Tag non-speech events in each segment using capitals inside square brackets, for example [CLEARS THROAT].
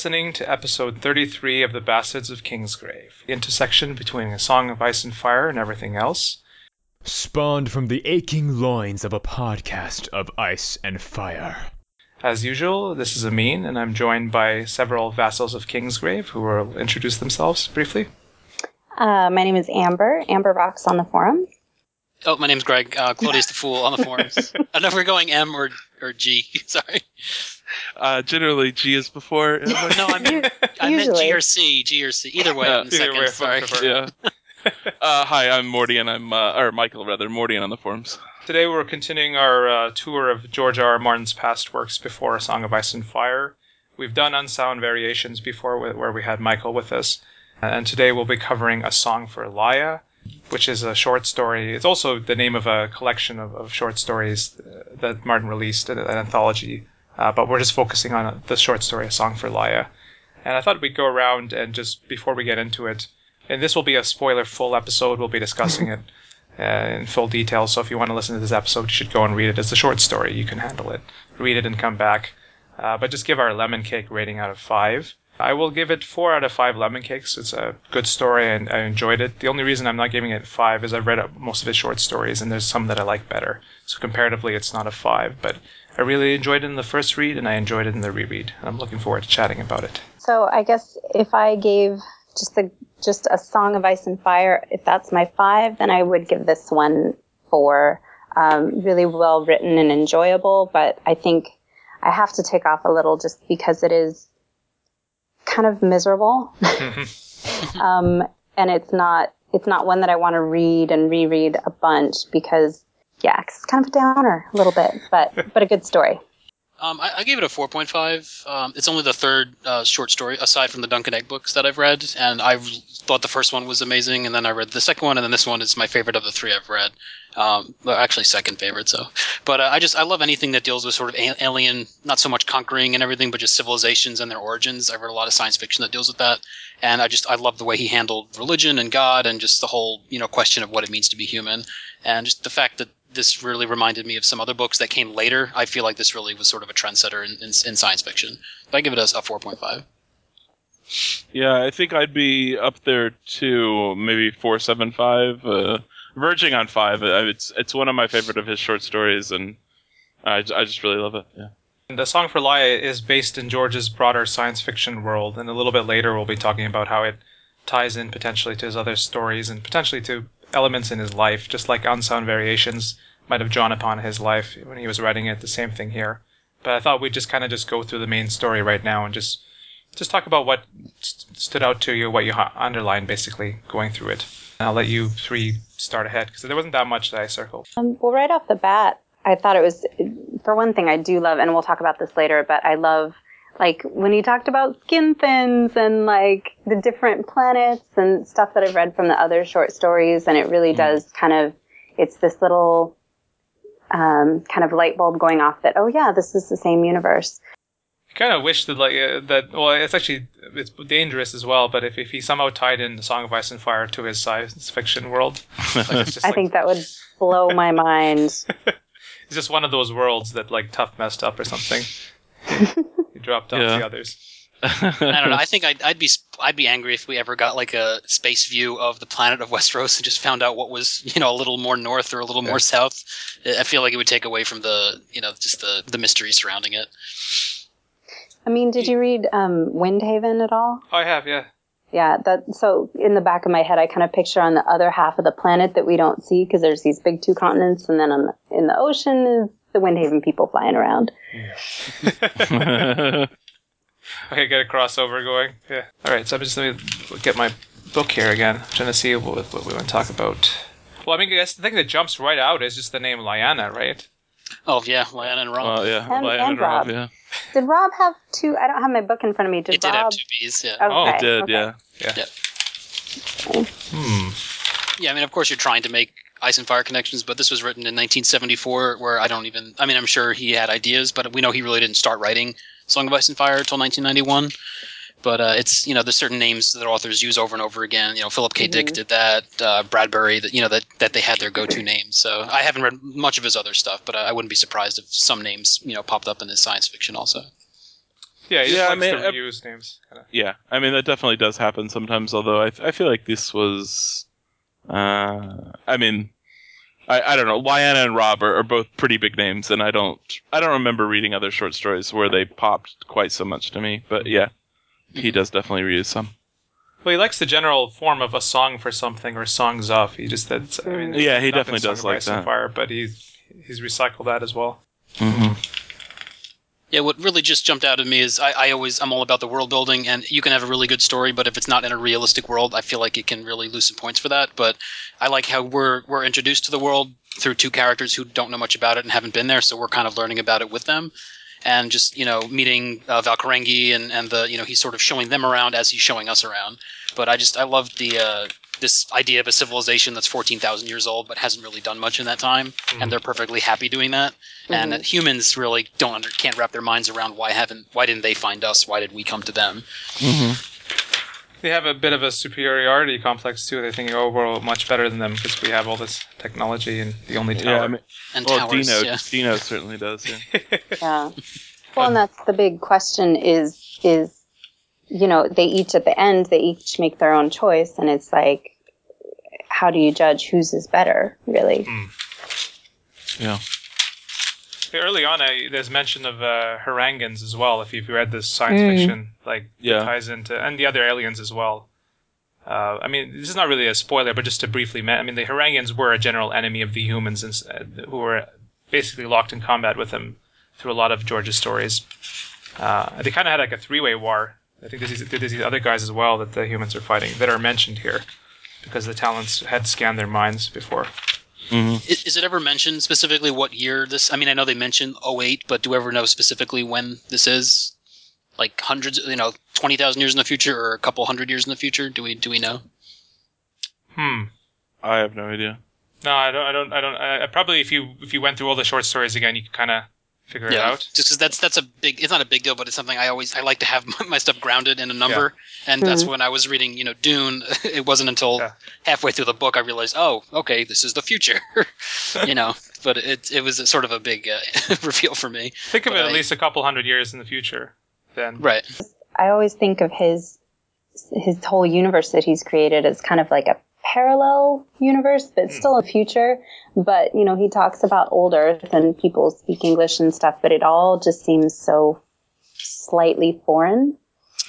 listening to episode 33 of The Bastards of Kingsgrave, the intersection between A Song of Ice and Fire and everything else. Spawned from the aching loins of a podcast of ice and fire. As usual, this is Amin, and I'm joined by several vassals of Kingsgrave who will introduce themselves briefly. Uh, my name is Amber. Amber Rocks on the forum. Oh, my name's Greg. Uh, Claudius the [LAUGHS] Fool on the forums. I don't know if we're going M or, or G. [LAUGHS] Sorry. Uh, generally, G is before. [LAUGHS] No, I meant, I meant G or C. G or C. Either way, Yeah, either second. way, Sorry. prefer- yeah. [LAUGHS] Uh, hi, I'm Morty, and I'm uh, or Michael rather, Morty on the forums. Today we're continuing our uh, tour of George R. R. Martin's past works before A Song of Ice and Fire. We've done Unsound Variations before wh- where we had Michael with us. And today we'll be covering A Song for Lya, which is a short story. It's also the name of a collection of, of short stories uh, that Martin released, an, an anthology. Uh, but we're just focusing on the short story, A Song for Lya. And I thought we'd go around and just, before we get into it, and this will be a spoiler full episode, we'll be discussing it [LAUGHS] uh, in full detail. So if you want to listen to this episode, you should go and read it as a short story. You can handle it. Read it and come back. Uh, but just give our lemon cake rating out of five. I will give it four out of five lemon cakes. It's a good story and I enjoyed it. The only reason I'm not giving it five is I've read most of his short stories and there's some that I like better. So comparatively, it's not a five. But I really enjoyed it in the first read and I enjoyed it in the reread. I'm looking forward to chatting about it. So I guess if I gave just a just a Song of Ice and Fire, if that's my five, then I would give this one four. Um, really well written and enjoyable, but I think I have to take off a little just because it is kind of miserable. [LAUGHS] um, and it's not it's not one that I want to read and reread a bunch because yeah, 'cause it's kind of a downer a little bit, but [LAUGHS] but a good story. Um, I, I gave it a 4.5. Um, it's only the third uh, short story, aside from the Dunk and Egg books that I've read, and I thought the first one was amazing, and then I read the second one, and then this one is my favorite of the three I've read. Um, well, actually, second favorite. So, but uh, I just I love anything that deals with sort of alien, not so much conquering and everything, but just civilizations and their origins. I've read a lot of science fiction that deals with that, and I just I love the way he handled religion and God, and just the whole you know question of what it means to be human, and just the fact that this really reminded me of some other books that came later. I feel like this really was sort of a trendsetter in, in, in science fiction. But I give it a, a 4.5. Yeah, I think I'd be up there too, maybe four seven five, uh, verging on five. Uh, It's it's one of my favorite of his short stories, and I, I just really love it. Yeah. The Song for Lya is based in George's broader science fiction world, and a little bit later we'll be talking about how it ties in potentially to his other stories and potentially to elements in his life, just like Unsound Variations might have drawn upon his life when he was writing it. The same thing here. But I thought we'd just kind of just go through the main story right now and just just talk about what st- stood out to you, what you ha- underlined, basically going through it. And I'll let you three start ahead because there wasn't that much that I circled. Um, well, right off the bat, I thought it was, for one thing, I do love, and we'll talk about this later, but I love, like, when he talked about skin thins and, like, the different planets and stuff that I've read from the other short stories, and it really does kind of, it's this little, um, kind of light bulb going off that, oh yeah, this is the same universe. I kind of wish that like uh, that. Well, it's actually it's dangerous as well. But if, if he somehow tied in the Song of Ice and Fire to his science fiction world, like, [LAUGHS] I like, think that would blow my [LAUGHS] mind. it's just one of those worlds that like Tuf messed up or something. [LAUGHS] he dropped off Yeah. the others. [LAUGHS] I don't know. I think I'd, I'd be I'd be angry if we ever got like a space view of the planet of Westeros and just found out what was you know a little more north or a little Yeah. more south. I feel like it would take away from the you know just the the mystery surrounding it. I mean, did you read um, Windhaven at all? Oh, I have, yeah. Yeah, that so in the back of my head, I kind of picture on the other half of the planet that we don't see because there's these big two continents, and then on the, in the ocean is the Windhaven people flying around. [LAUGHS] [LAUGHS] Okay, get a crossover going. Yeah. All right. So I'm just let me get my book here again. I'm trying to see what, what we want to talk about. Well, I mean, I guess the thing that jumps right out is just the name Lyanna, right? Oh yeah, Lyanna and Robb. well, yeah, And- Lyanna and Robb. yeah, Did Robb have two? I don't have my book in front of me. Did it did Robb? have two B's. Yeah. Okay, Oh, it did, okay. yeah. Hmm. Yeah, I mean, of course, you're trying to make ice and fire connections, but this was written in 1974, where I don't even. I mean, I'm sure he had ideas, but we know he really didn't start writing Song of Ice and Fire until 1991. But uh, it's you know there's certain names that authors use over and over again. You know, Philip K. Dick Mhm. did that. Uh, Bradbury, that you know that that they had their go-to names. So I haven't read much of his other stuff, but I, I wouldn't be surprised if some names you know popped up in his science fiction also. Yeah, he just Yeah, I mean, to reuse names. Kinda. Yeah, I mean that definitely does happen sometimes. Although I, I feel like this was, uh, I mean, I, I don't know. Lyanna and Robb are, are both pretty big names, and I don't I don't remember reading other short stories where they popped quite so much to me. But yeah, he does definitely reuse some. Well, he likes the general form of a song for something or songs off. He just that's. I mean, Yeah, he definitely does like that. Fire, but he's he's recycled that as well. Mm-hmm. Yeah, what really just jumped out at me is I, I always I'm all about the world building, and you can have a really good story, but if it's not in a realistic world, I feel like it can really lose some points for that. But I like how we're we're introduced to the world through two characters who don't know much about it and haven't been there, so we're kind of learning about it with them, and just you know meeting uh, and and the you know he's sort of showing them around as he's showing us around. But I just I love the uh, this idea of a civilization that's fourteen thousand years old but hasn't really done much in that time, and mm-hmm. they're perfectly happy doing that and that humans really don't under, can't wrap their minds around why haven't why didn't they find us why did we come to them mm-hmm. They have a bit of a superiority complex too. They're thinking, oh, we're much better than them because we have all this technology and the only tower. Yeah, I mean, and well, towers Dino yeah Dino certainly does. Yeah. [LAUGHS] Yeah. [LAUGHS] Well, and that's the big question is is you know they each at the end they each make their own choice, and it's like how do you judge whose is better really? yeah. Early on, I, there's mention of uh, Hrangans as well. If you've read this science Mm. fiction, like Yeah. ties into and the other aliens as well. Uh, I mean, this is not really a spoiler, but just to briefly, men- I mean, the Hrangans were a general enemy of the humans, and, uh, who were basically locked in combat with them through a lot of George's stories. Uh, they kind of had like a three-way war. I think there's these, there's these other guys as well that the humans are fighting that are mentioned here because the talents had scanned their minds before. hmm is, is it ever mentioned specifically what year this i mean i know they mentioned 08 but do we ever know specifically when this is like hundreds you know 20000 years in the future or a couple hundred years in the future do we do we know Hmm. I have no idea. No, I don't. I don't. I don't. I, I probably, if you if you went through all the short stories again, you could kind of figure it out. just because that's that's a big it's not a big deal but it's something i always i like to have [LAUGHS] my stuff grounded in a number. And that's when i was reading you know dune [LAUGHS] it wasn't until Yeah. halfway through the book i realized oh okay this is the future [LAUGHS] you know. But it, it was a sort of a big uh, reveal for me. Think of it But at I- least a couple hundred years in the future. Then. Right. I always think of his his whole universe that he's created as kind of like a parallel universe, but still a future. But you know, he talks about old Earth and people speak English and stuff, but it all just seems so slightly foreign.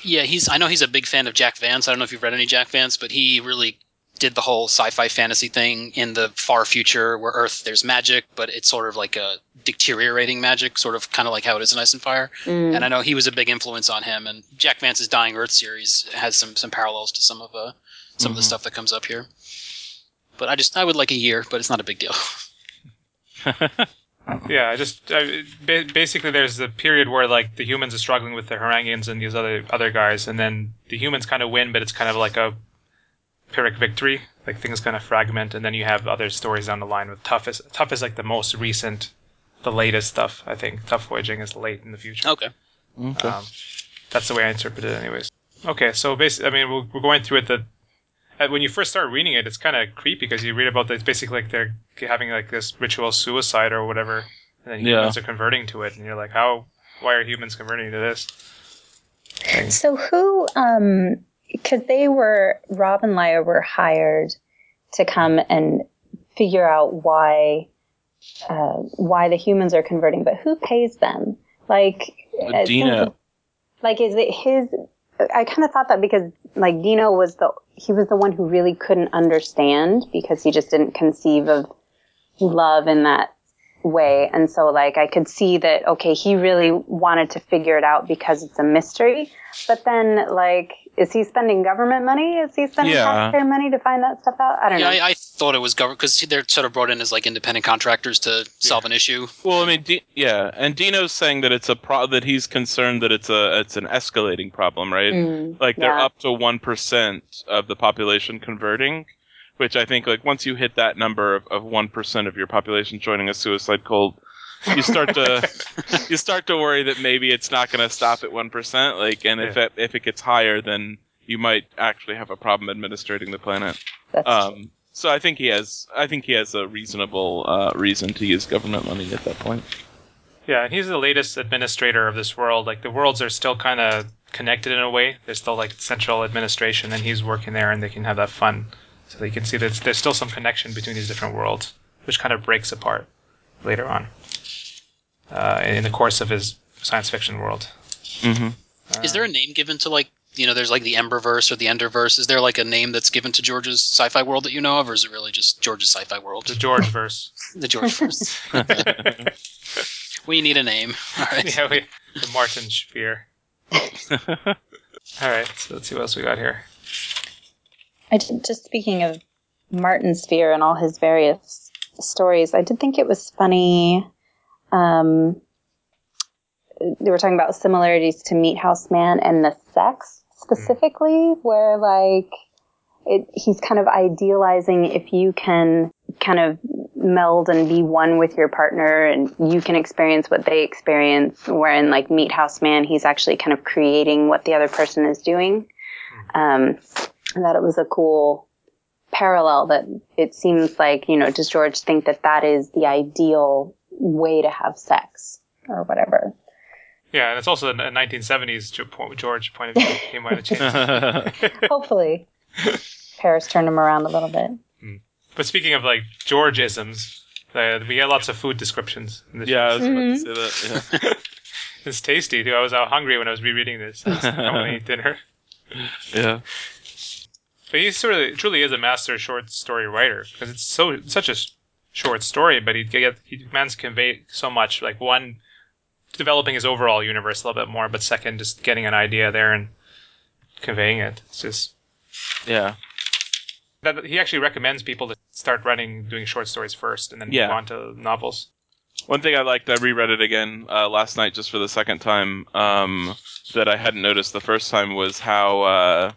Yeah, he's. I know he's a big fan of Jack Vance. I don't know if you've read any Jack Vance, but he really did the whole sci-fi fantasy thing in the far future where Earth there's magic, but it's sort of like a deteriorating magic, sort of kind of like how it is in Ice and Fire. Mm. And I know he was a big influence on him. And Jack Vance's Dying Earth series has some some parallels to some of uh, some of the Mhm. stuff that comes up here. But I just I would like a year, but it's not a big deal. [LAUGHS] yeah, I just I, basically there's the period where like the humans are struggling with the Hrangans and these other other guys, and then the humans kind of win, but it's kind of like a pyrrhic victory. Like things kind of fragment, and then you have other stories down the line with Tuf is Tuf is like the most recent, the latest stuff. I think Tuf Voyaging is late in the future. Okay. Okay. Um, that's the way I interpret it, anyways. Okay, so basically, I mean, we're, we're going through it. That uh, when you first start reading it, it's kind of creepy because you read about it's basically like they're having like this ritual suicide or whatever, and then Yeah. humans are converting to it, and you're like, how? Why are humans converting to this? So who, um, because they were, Robb and Lya were hired to come and figure out why, uh, why the humans are converting, but who pays them? Like, it Dina. like is it his i kind of thought that because like dino was the he was the one who really couldn't understand because he just didn't conceive of love in that way. And so like i could see that okay he really wanted to figure it out because it's a mystery. But then like is he spending government money is he spending Yeah. taxpayer money to find that stuff out i don't Yeah, know I, I thought it was government because they're sort of brought in as like independent contractors to solve an issue. Well, I mean, D- yeah, and Dino's saying that it's a pro that he's concerned that it's a it's an escalating problem, right? Mm, Like they're yeah. up to one percent of the population converting, which I think like once you hit that number of of one percent of your population joining a suicide cult, you start to [LAUGHS] you start to worry that maybe it's not going to stop at one percent. Like, and if Yeah. it, if it gets higher, then you might actually have a problem administrating the planet. That's Um, so I think he has I think he has a reasonable uh, reason to use government money at that point. Yeah, and he's the latest administrator of this world. Like the worlds are still kind of connected in a way. There's still like central administration, and he's working there, and they can have that fun. So you can see that there's still some connection between these different worlds, which kind of breaks apart later on uh, in the course of his science fiction world. hmm Is there a name given to like you know? There's like the Emberverse or the Enderverse. Is there like a name that's given to George's sci-fi world that you know of, or is it really just George's sci-fi world? The George verse. [LAUGHS] The George verse. [LAUGHS] we need a name. All right. yeah, we, the Martin Sphere. [LAUGHS] All right, so let's see what else we got here. I did, just speaking of Martin Sphere and all his various stories, I did think it was funny. Um, they were talking about similarities to Meat House Man and the sex specifically, where like it, he's kind of idealizing if you can kind of meld and be one with your partner and you can experience what they experience. Wherein like Meat House Man, he's actually kind of creating what the other person is doing. Um, and that it was a cool parallel that it seems like, you know, does George think that that is the ideal way to have sex or whatever? Yeah, and it's also a 1970s George point of view. He might have changed. [LAUGHS] Hopefully, Parris turned him around a little bit. But speaking of like George isms, uh, we get lots of food descriptions. In this yeah, I was about to say that. Yeah. [LAUGHS] it's tasty too. I was out hungry when I was rereading this. I was- I want to eat dinner. [LAUGHS] Yeah. But he sort of truly is a master short story writer because it's so such a s- short story, but he get he manages to convey so much. Like one, developing his overall universe a little bit more, but second, just getting an idea there and conveying it. It's just Yeah. that he actually recommends people to start writing doing short stories first and then Yeah. move on to novels. One thing I liked, I reread it again uh, last night just for the second time, um, that I hadn't noticed the first time was how uh,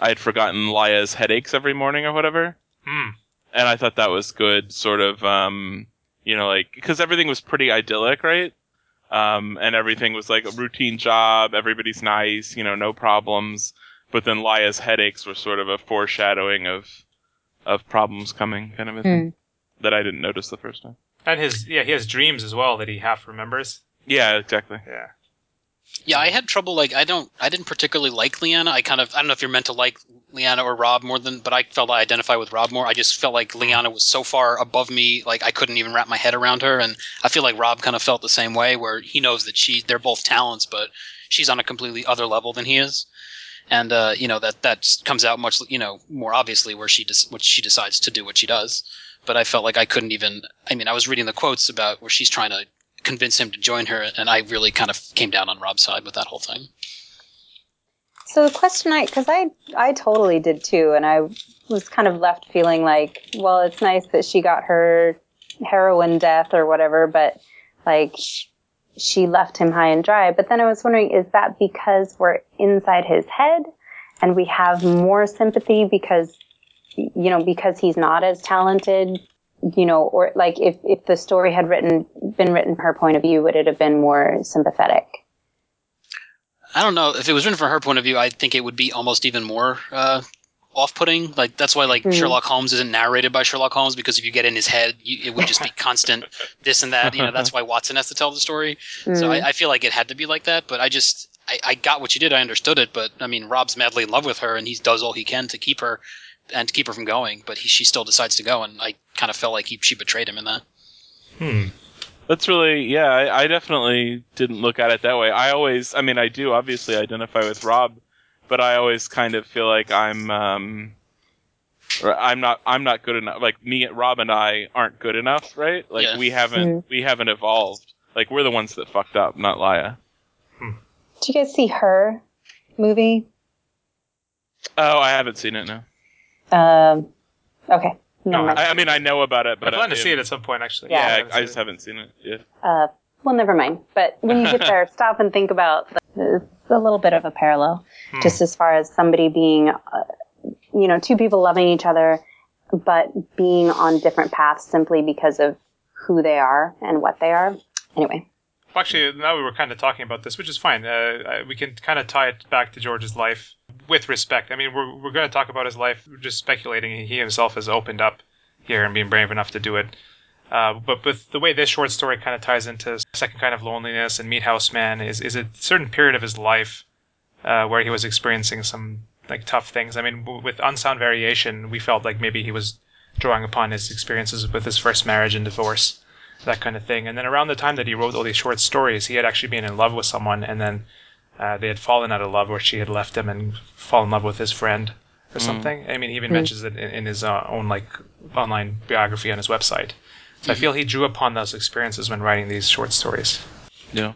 I had forgotten Lya's headaches every morning or whatever. Hmm. And I thought that was good, sort of, um, you know, like, because everything was pretty idyllic, right? Um, and everything was like a routine job, everybody's nice, you know, no problems. But then Lya's headaches were sort of a foreshadowing of of problems coming, kind of a thing, that I didn't notice the first time. And his yeah, he has dreams as well that he half remembers. Yeah, exactly. Yeah. Yeah, I had trouble. Like, I don't, I didn't particularly like Lyanna. I kind of, I don't know if you're meant to like Lyanna or Robb more than, but I felt I identify with Robb more. I just felt like Lyanna was so far above me, like I couldn't even wrap my head around her. And I feel like Robb kind of felt the same way, where he knows that she, they're both talents, but she's on a completely other level than he is. And uh, you know that that comes out much, you know, more obviously where she des- what she decides to do what she does. But I felt like I couldn't even. I mean, I was reading the quotes about where she's trying to convince him to join her, and I really kind of came down on Robb's side with that whole thing. So the question I, because I, I totally did too, and I was kind of left feeling like, well, it's nice that she got her heroin death or whatever, but like she left him high and dry. But then I was wondering, is that because we're inside his head and we have more sympathy because, you know, because he's not as talented, you know, or like if, if the story had written, been written from her point of view, would it have been more sympathetic? I don't know if it was written from her point of view. I think it would be almost even more uh, off-putting. Like that's why like Mhm. Sherlock Holmes isn't narrated by Sherlock Holmes because if you get in his head, you, it would just be constant [LAUGHS] this and that. You know, that's why Watson has to tell the story. So Mm. I, I feel like it had to be like that. But I just I, I got what you did. I understood it. But I mean, Robb's madly in love with her, and he does all he can to keep her and to keep her from going. But he, she still decides to go, and I kind of felt like he, she betrayed him in that. Hmm. That's really, yeah, I, I definitely didn't look at it that way. I always, I mean, I do obviously identify with Robb, but I always kind of feel like I'm, um, or I'm not, I'm not good enough. Like me, Robb and I aren't good enough, right? Like Yeah. we haven't, we haven't evolved. Like we're the ones that fucked up, not Lya. Did you guys see her movie? Oh, I haven't seen it now. Um, okay. Never No. I, I mean, I know about it, but I but plan to see it at some point, actually. Yeah. Yeah, haven't I just it. haven't seen it. Yeah. Uh, well, never mind. But when you get [LAUGHS] there, stop and think about the, it's a little bit of a parallel, Hmm. just as far as somebody being, uh, you know, two people loving each other, but being on different paths simply because of who they are and what they are. Anyway, Well, actually, now we were kind of talking about this, which is fine. Uh, we can kind of tie it back to George's life with respect. I mean, we're, we're going to talk about his life, we're just speculating. He himself has opened up here and being brave enough to do it. Uh, but with the way this short story kind of ties into Second Kind of Loneliness and Meat House Man is is a certain period of his life uh, where he was experiencing some like tough things. I mean, w- with Unsound Variation, we felt like maybe he was drawing upon his experiences with his first marriage and divorce, that kind of thing. And then around the time that he wrote all these short stories, he had actually been in love with someone, and then uh, they had fallen out of love, where she had left him and fallen in love with his friend or something. I mean, he even mentions it in, in his uh, own like online biography on his website. So I feel he drew upon those experiences when writing these short stories. Yeah.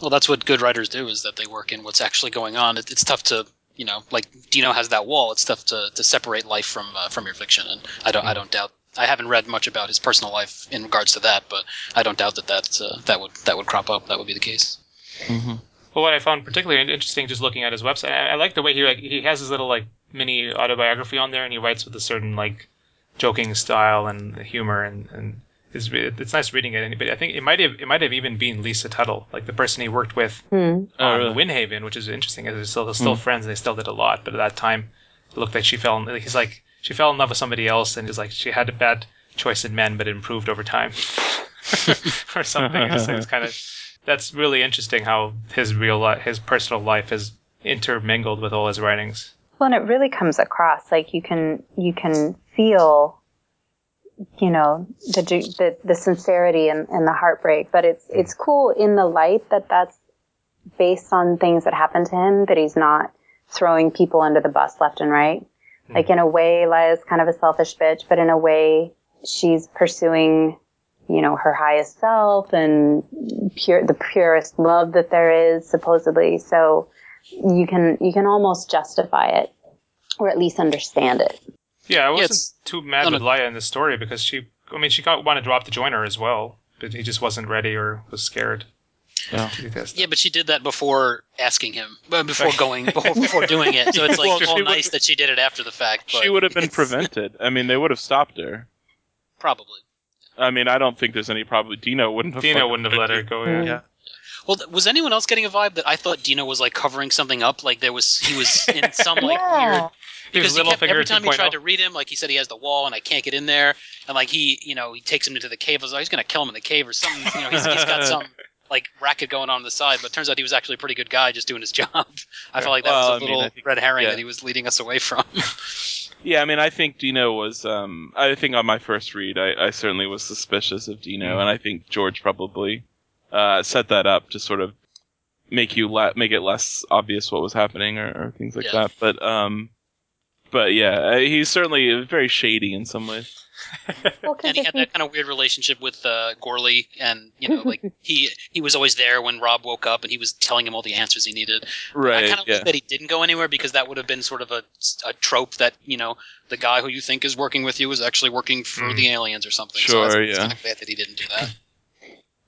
Well, that's what good writers do is that they work in what's actually going on. It, it's tough to, you know, like Dino has that wall. It's tough to, to separate life from uh, from your fiction, and I don't I don't doubt. I haven't read much about his personal life in regards to that, but I don't doubt that that uh, that would that would crop up. That would be the case. Mm-hmm. Well, what I found particularly interesting, just looking at his website, I, I like the way he like he has his little like mini autobiography on there, and he writes with a certain like joking style and humor, and and is it's nice reading it. But I think it might have it might have even been Lisa Tuttle, like the person he worked with. Oh, on really? Windhaven, which is interesting. They're still they're still Hmm. friends, and they still did a lot. But at that time, it looked like she fell. In, like, he's like she fell in love with somebody else, and it's like she had a bad choice in men, but it improved over time, [LAUGHS] or something. It's, it's kind of that's really interesting how his real life, his personal life, is intermingled with all his writings. Well, and it really comes across like you can you can feel, you know, the the, the sincerity and, and the heartbreak. But it's it's cool in the light that that's based on things that happened to him. That he's not throwing people under the bus left and right. Hmm. Like in a way, Lya's kind of a selfish bitch, but in a way, she's pursuing, you know, her highest self and pure the purest love that there is supposedly. So you can you can almost justify it or at least understand it. Yeah, I wasn't it's- too mad no, with no. Lya in this story because she, I mean, she got, wanted to drop to join her as well, but he just wasn't ready or was scared. Yeah. to do this. Yeah, but she did that before asking him, before [LAUGHS] going, before, before doing it. So it's like Well, she all would- nice that she did it after the fact. But She would have been prevented. I mean, they would have stopped her. Probably. I mean, I don't think there's any problem. Dino wouldn't have. Dino wouldn't have let her go. Mm. Yeah. Yeah. Well, th- was anyone else getting a vibe that I thought Dino was like covering something up? Like there was he was in [LAUGHS] some like weird because he kept, every time he 2.0. tried to read him, like he said he has the wall and I can't get in there, and like he, you know, he takes him into the cave. I was like, he's gonna kill him in the cave or something. You know, he's, he's got [LAUGHS] some like racket going on, on the side. But it turns out he was actually a pretty good guy, just doing his [LAUGHS] job. I felt like that Well, was I a mean, little I think- red herring yeah. that he was leading us away from. Yeah, I mean, I think Dino was. Um, I think on my first read, I, I certainly was suspicious of Dino, Mm. and I think George probably uh, set that up to sort of make you le- make it less obvious what was happening or, or things like Yeah. that. But um, but yeah, uh, he's certainly very shady in some ways. Well, 'cause and he had that kind of weird relationship with uh, Gourlay, and you know, like [LAUGHS] he he was always there when Robb woke up, and he was telling him all the answers he needed. Right. I kind of Yeah. like that he didn't go anywhere because that would have been sort of a, a trope that you know the guy who you think is working with you is actually working for Mm. the aliens or something. Sure, so yeah. kind of glad that he didn't do that.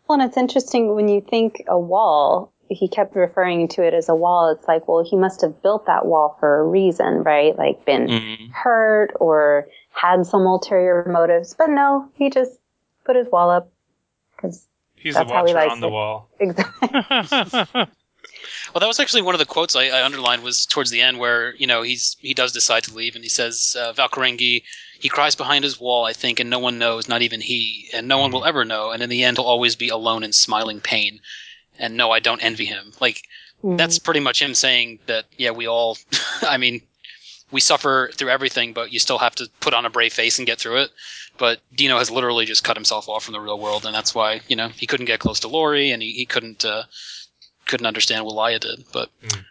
Well, and it's interesting when you think a wall, he kept referring to it as a wall. It's like, well, he must have built that wall for a reason, right? Like been Mhm. hurt or had some ulterior motives. But no, he just put his wall up because He's That's the how he likes on the it. wall. [LAUGHS] exactly. [LAUGHS] Well, that was actually one of the quotes I, I underlined was towards the end where you know he's he does decide to leave and he says uh, Valcarenghi he cries behind his wall I think and no one knows not even he and no one will ever know and in the end he'll always be alone in smiling pain and no I don't envy him like that's pretty much him saying that yeah we all [LAUGHS] I mean we suffer through everything but you still have to put on a brave face and get through it but Dino has literally just cut himself off from the real world and that's why you know he couldn't get close to Laurie and he, he couldn't uh, couldn't understand what Lya did but Mm.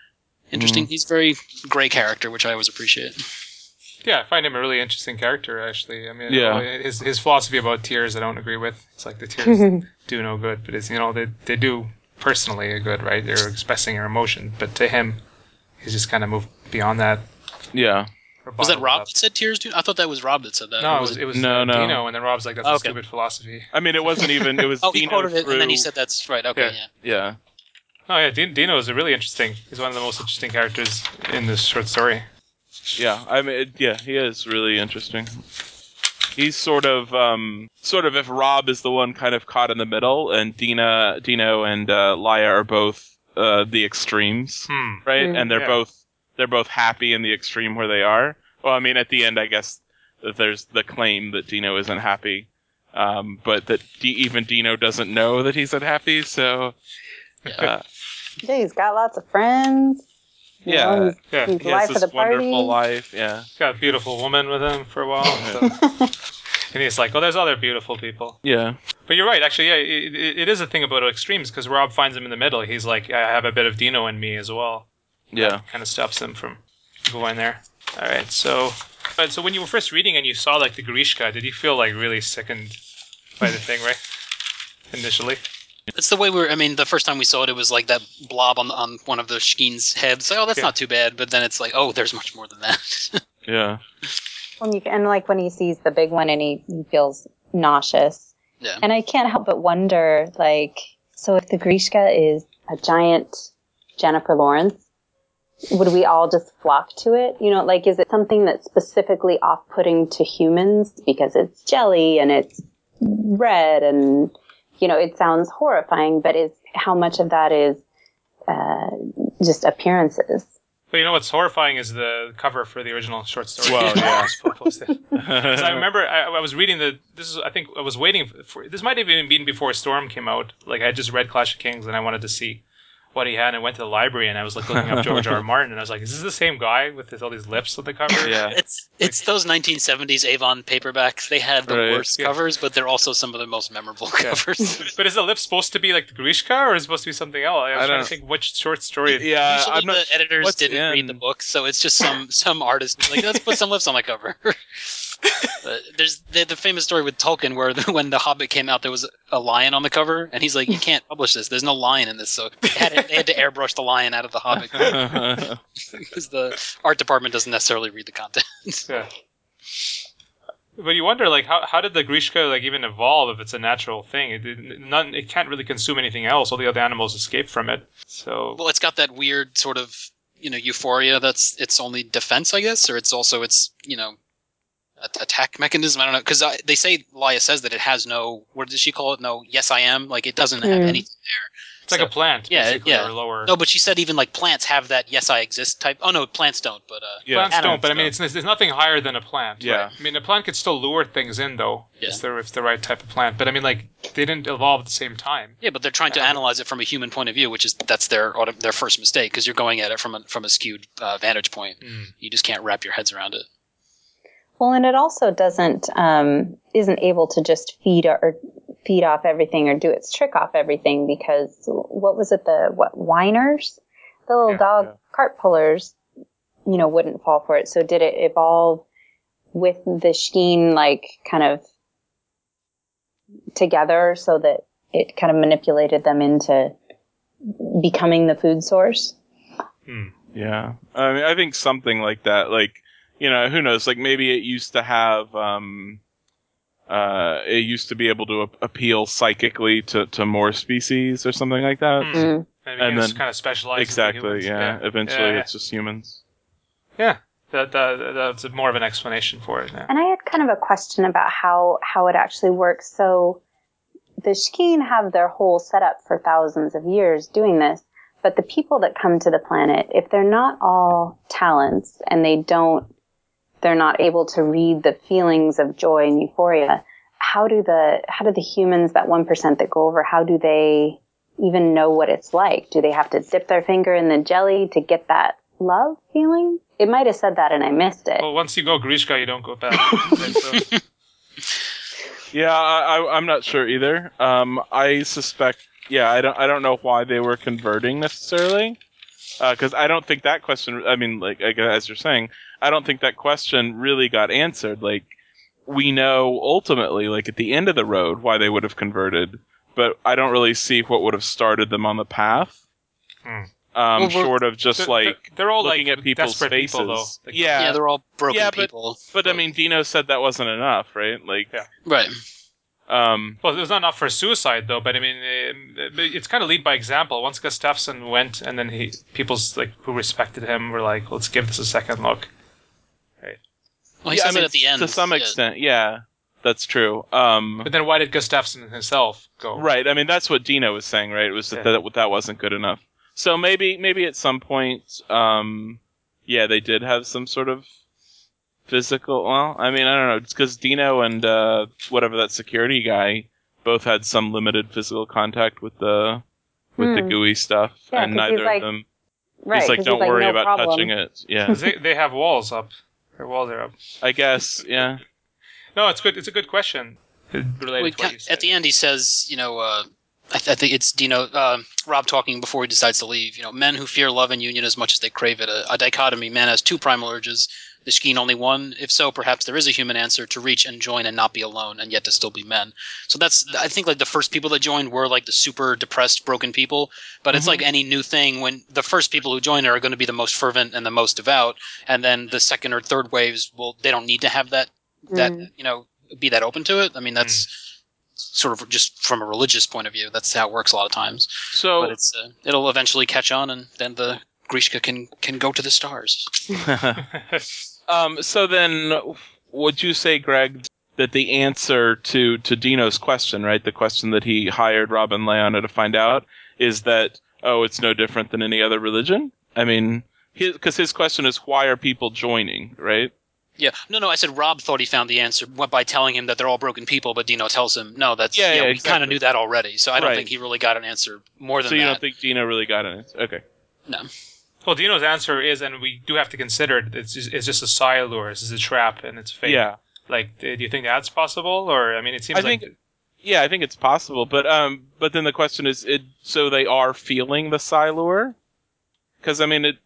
interesting he's a very gray character which I always appreciate Yeah, I find him a really interesting character. Actually, I mean, Yeah. his his philosophy about tears, I don't agree with. It's like the tears [LAUGHS] do no good, but it's you know they they do personally a good, right? They're expressing your emotion, but to him, he's just kind of moved beyond that. Yeah. was that Robb up. that said tears do I thought that was Robb that said that No, Or it was it was No, uh, no. Dino, and then Robb's like, "That's a Okay. stupid philosophy." I mean, it wasn't even. It was. [LAUGHS] oh he Dino quoted it and then he said that's right okay Yeah. yeah, Yeah. Oh yeah, Dino is a really interesting. He's one of the most interesting characters in this short story. Yeah, I mean, it- yeah, he is really interesting. He's sort of, um, sort of if Rob is the one kind of caught in the middle, and Dina, Dino, and uh, Lya are both uh, the extremes, Hmm. right? Mm. And they're Yeah. both they're both happy in the extreme where they are. Well, I mean, at the end, I guess that there's the claim that Dino isn't happy, um, but that D- even Dino doesn't know that he's unhappy. So uh, Yeah, he's got lots of friends. You Yeah. know, he's, Yeah, he's he has this the party. wonderful life. Yeah, got a beautiful woman with him for a while. [LAUGHS] So. and he's like, "Well, there's other beautiful people." yeah, But you're right, actually. Yeah, it, it, it is a thing about extremes because Robb finds him in the middle. He's like, "I have a bit of Dino in me as well." Yeah. kind of stops them from going there. All right, so but so when you were first reading and you saw like the Greeshka, did you feel like really sickened by the thing, right? Initially, It's the way we're. I mean, the first time we saw it, it was like that blob on on one of the Shkeen's heads. Like, oh, that's Yeah. not too bad. But then it's like, oh, there's much more than that. [LAUGHS] Yeah. When you, and like when he sees the big one and he, he feels nauseous. yeah. And I can't help but wonder, like, so if the Greeshka is a giant Jennifer Lawrence, would we all just flock to it? You know, like, is it something that's specifically off-putting to humans because it's jelly and it's red and, you know, it sounds horrifying, but is how much of that is uh, just appearances? Well, you know what's horrifying is the cover for the original short story. Well, [LAUGHS] yeah. Because [LAUGHS] I remember I, I was reading the. This is I think I was waiting for. This might have even been before Storm came out. Like I had just read Clash of Kings and I wanted to see what he had. And I went to the library and I was like looking up George R. R. [LAUGHS] Martin and I was like, is this the same guy with his, all these lips on the cover? Yeah. It's it's those 1970s Avon paperbacks. They had the Right. worst Yeah. covers, but they're also some of the most memorable Yeah. covers. [LAUGHS] But is the lip supposed to be like the Greeshka, or is it supposed to be something else? I was I trying don't- to think which short story. yeah, Usually I'm not. the editors didn't read the book, so it's just some some artist like let's put some lips on the cover. [LAUGHS] Uh, there's the, the famous story with Tolkien where the, [LAUGHS] when The Hobbit came out, there was a lion on the cover, and he's like, "You can't publish this. There's no lion in this." So they had, they had to airbrush the lion out of the Hobbit [LAUGHS] [LAUGHS] because the art department doesn't necessarily read the content. Yeah. But you wonder, like, how, how did the Greeshka like even evolve if it's a natural thing? It didn't- none, it can't really consume anything else. All the other animals escape from it. So well, it's got that weird sort of you know euphoria that's its only defense, I guess, or it's also its you know a- attack mechanism. I don't know because they say Lya says that it has no what does she call it? No, yes, I am. Like it doesn't have Hmm. anything there. it's like a plant, yeah, basically, yeah. or lower. No, but she said even like plants have that yes, I exist type. Oh no, plants don't. But uh, yeah. Plants don't, but I mean, it's, there's nothing higher than a plant. Yeah. right? I mean, a plant could still lure things in, though, Yeah. if, they're, if it's the right type of plant. But I mean, like, they didn't evolve at the same time. yeah, but they're trying to analyze it from a human point of view, which is that's their auto- their first mistake because you're going at it from a from a skewed uh, vantage point. You just can't wrap your heads around it. Well, and it also doesn't um, isn't able to just feed or feed off everything or do its trick off everything because what was it the what whiners the little Yeah, dog yeah. cart pullers you know wouldn't fall for it so did it evolve with the Shkeen like kind of together so that it kind of manipulated them into becoming the food source Yeah, I mean, I think something like that. Like, you know, who knows? Like, maybe it used to have, um, uh, it used to be able to a- appeal psychically to, to more species or something like that. Hmm. Mm. And, And then- kind of specialized. Exactly. Yeah. Eventually, Yeah, yeah. it's just humans. Yeah, that, that, that's more of an explanation for it. Yeah. And I had kind of a question about how how it actually works. So the Shkeen have their whole setup for thousands of years doing this, but the people that come to the planet, if they're not all talents and they don't they're not able to read the feelings of joy and euphoria, how do the how do the humans, that one percent that go over, how do they even know what it's like? Do they have to dip their finger in the jelly to get that love feeling? It might have said that and I missed it. Well, once you go Greeshka, you don't go back. So, [LAUGHS] [LAUGHS] Yeah, I, I, I'm not sure either. Um, I suspect. Yeah, I don't. I don't know why they were converting necessarily. Because I don't think that question. I mean, like as you're saying, I don't think that question really got answered. Like we know ultimately, like at the end of the road, why they would have converted, but I don't really see what would have started them on the path. Hmm. Um, Well, short of just they're, like they're all looking like at people's desperate faces. people, though. Like, yeah, yeah, they're all broken Yeah, but- people. but I mean, Dino said that wasn't enough, right? Like, Yeah. right. Um, Well, it was not enough for suicide, though. But I mean, but it's kind of lead by example. Once Gustaffson went, and then he, people's like who respected him were like, "Let's give this a second look." Well, he yeah, I mean, it at the end to some yeah. extent. Yeah, that's true. Um, But then, why did Gustaffson himself go? Right. I mean, that's what Dino was saying, right? It was that Yeah. that, that wasn't good enough. So maybe maybe at some point, um, yeah, they did have some sort of physical. Well, I mean, I don't know. It's because Dino and uh, whatever that security guy both had some limited physical contact with the with the Hmm. gooey stuff, Yeah, and 'cause he's neither like- of them. Right. he's like, don't worry no about problem. touching it. [LAUGHS] Yeah, they, they have walls up. Their walls are up. I guess. Yeah. No, it's good. It's a good question. Related Wait, to what you said. at the end, he says, you know, uh, I, th- I think it's Dino, uh, Robb talking before he decides to leave. You know, men who fear love and union as much as they crave it. A, a dichotomy. Man has two primal urges. The Shkeen only one. If so, perhaps there is a human answer to reach and join and not be alone, and yet to still be men. So that's, I think, like the first people that joined were like the super depressed, broken people. But it's Mhm. like any new thing when the first people who join are going to be the most fervent and the most devout, and then the second or third waves, well, they don't need to have that that Mm. you know be that open to it. I mean, that's sort of just from a religious point of view. That's how it works a lot of times. So But it's uh, it'll eventually catch on, and then the Greeshka can can go to the stars. [LAUGHS] [LAUGHS] um, so then, would you say, Greg, that the answer to to Dino's question, right, the question that he hired Robin Leona to find out, is that oh, it's no different than any other religion? I mean, because his, question is why are people joining, right? Yeah, no, no. I said Robb thought he found the answer by telling him that they're all broken people, but Dino tells him no. That's Yeah, yeah, yeah, we exactly. kind of knew that already. So I don't Right. think he really got an answer more than that. So you that. don't think Dino really got an answer? Okay. no. Well, Dino's answer is, and we do have to consider it, it's just, it's just a psi lure. It's just a trap, and it's fake. Yeah. Like, do you think that's possible? Or, I mean, it seems I like. think- Yeah, I think it's possible, but um, but then the question is, it so they are feeling the psi lure? Because I mean, it.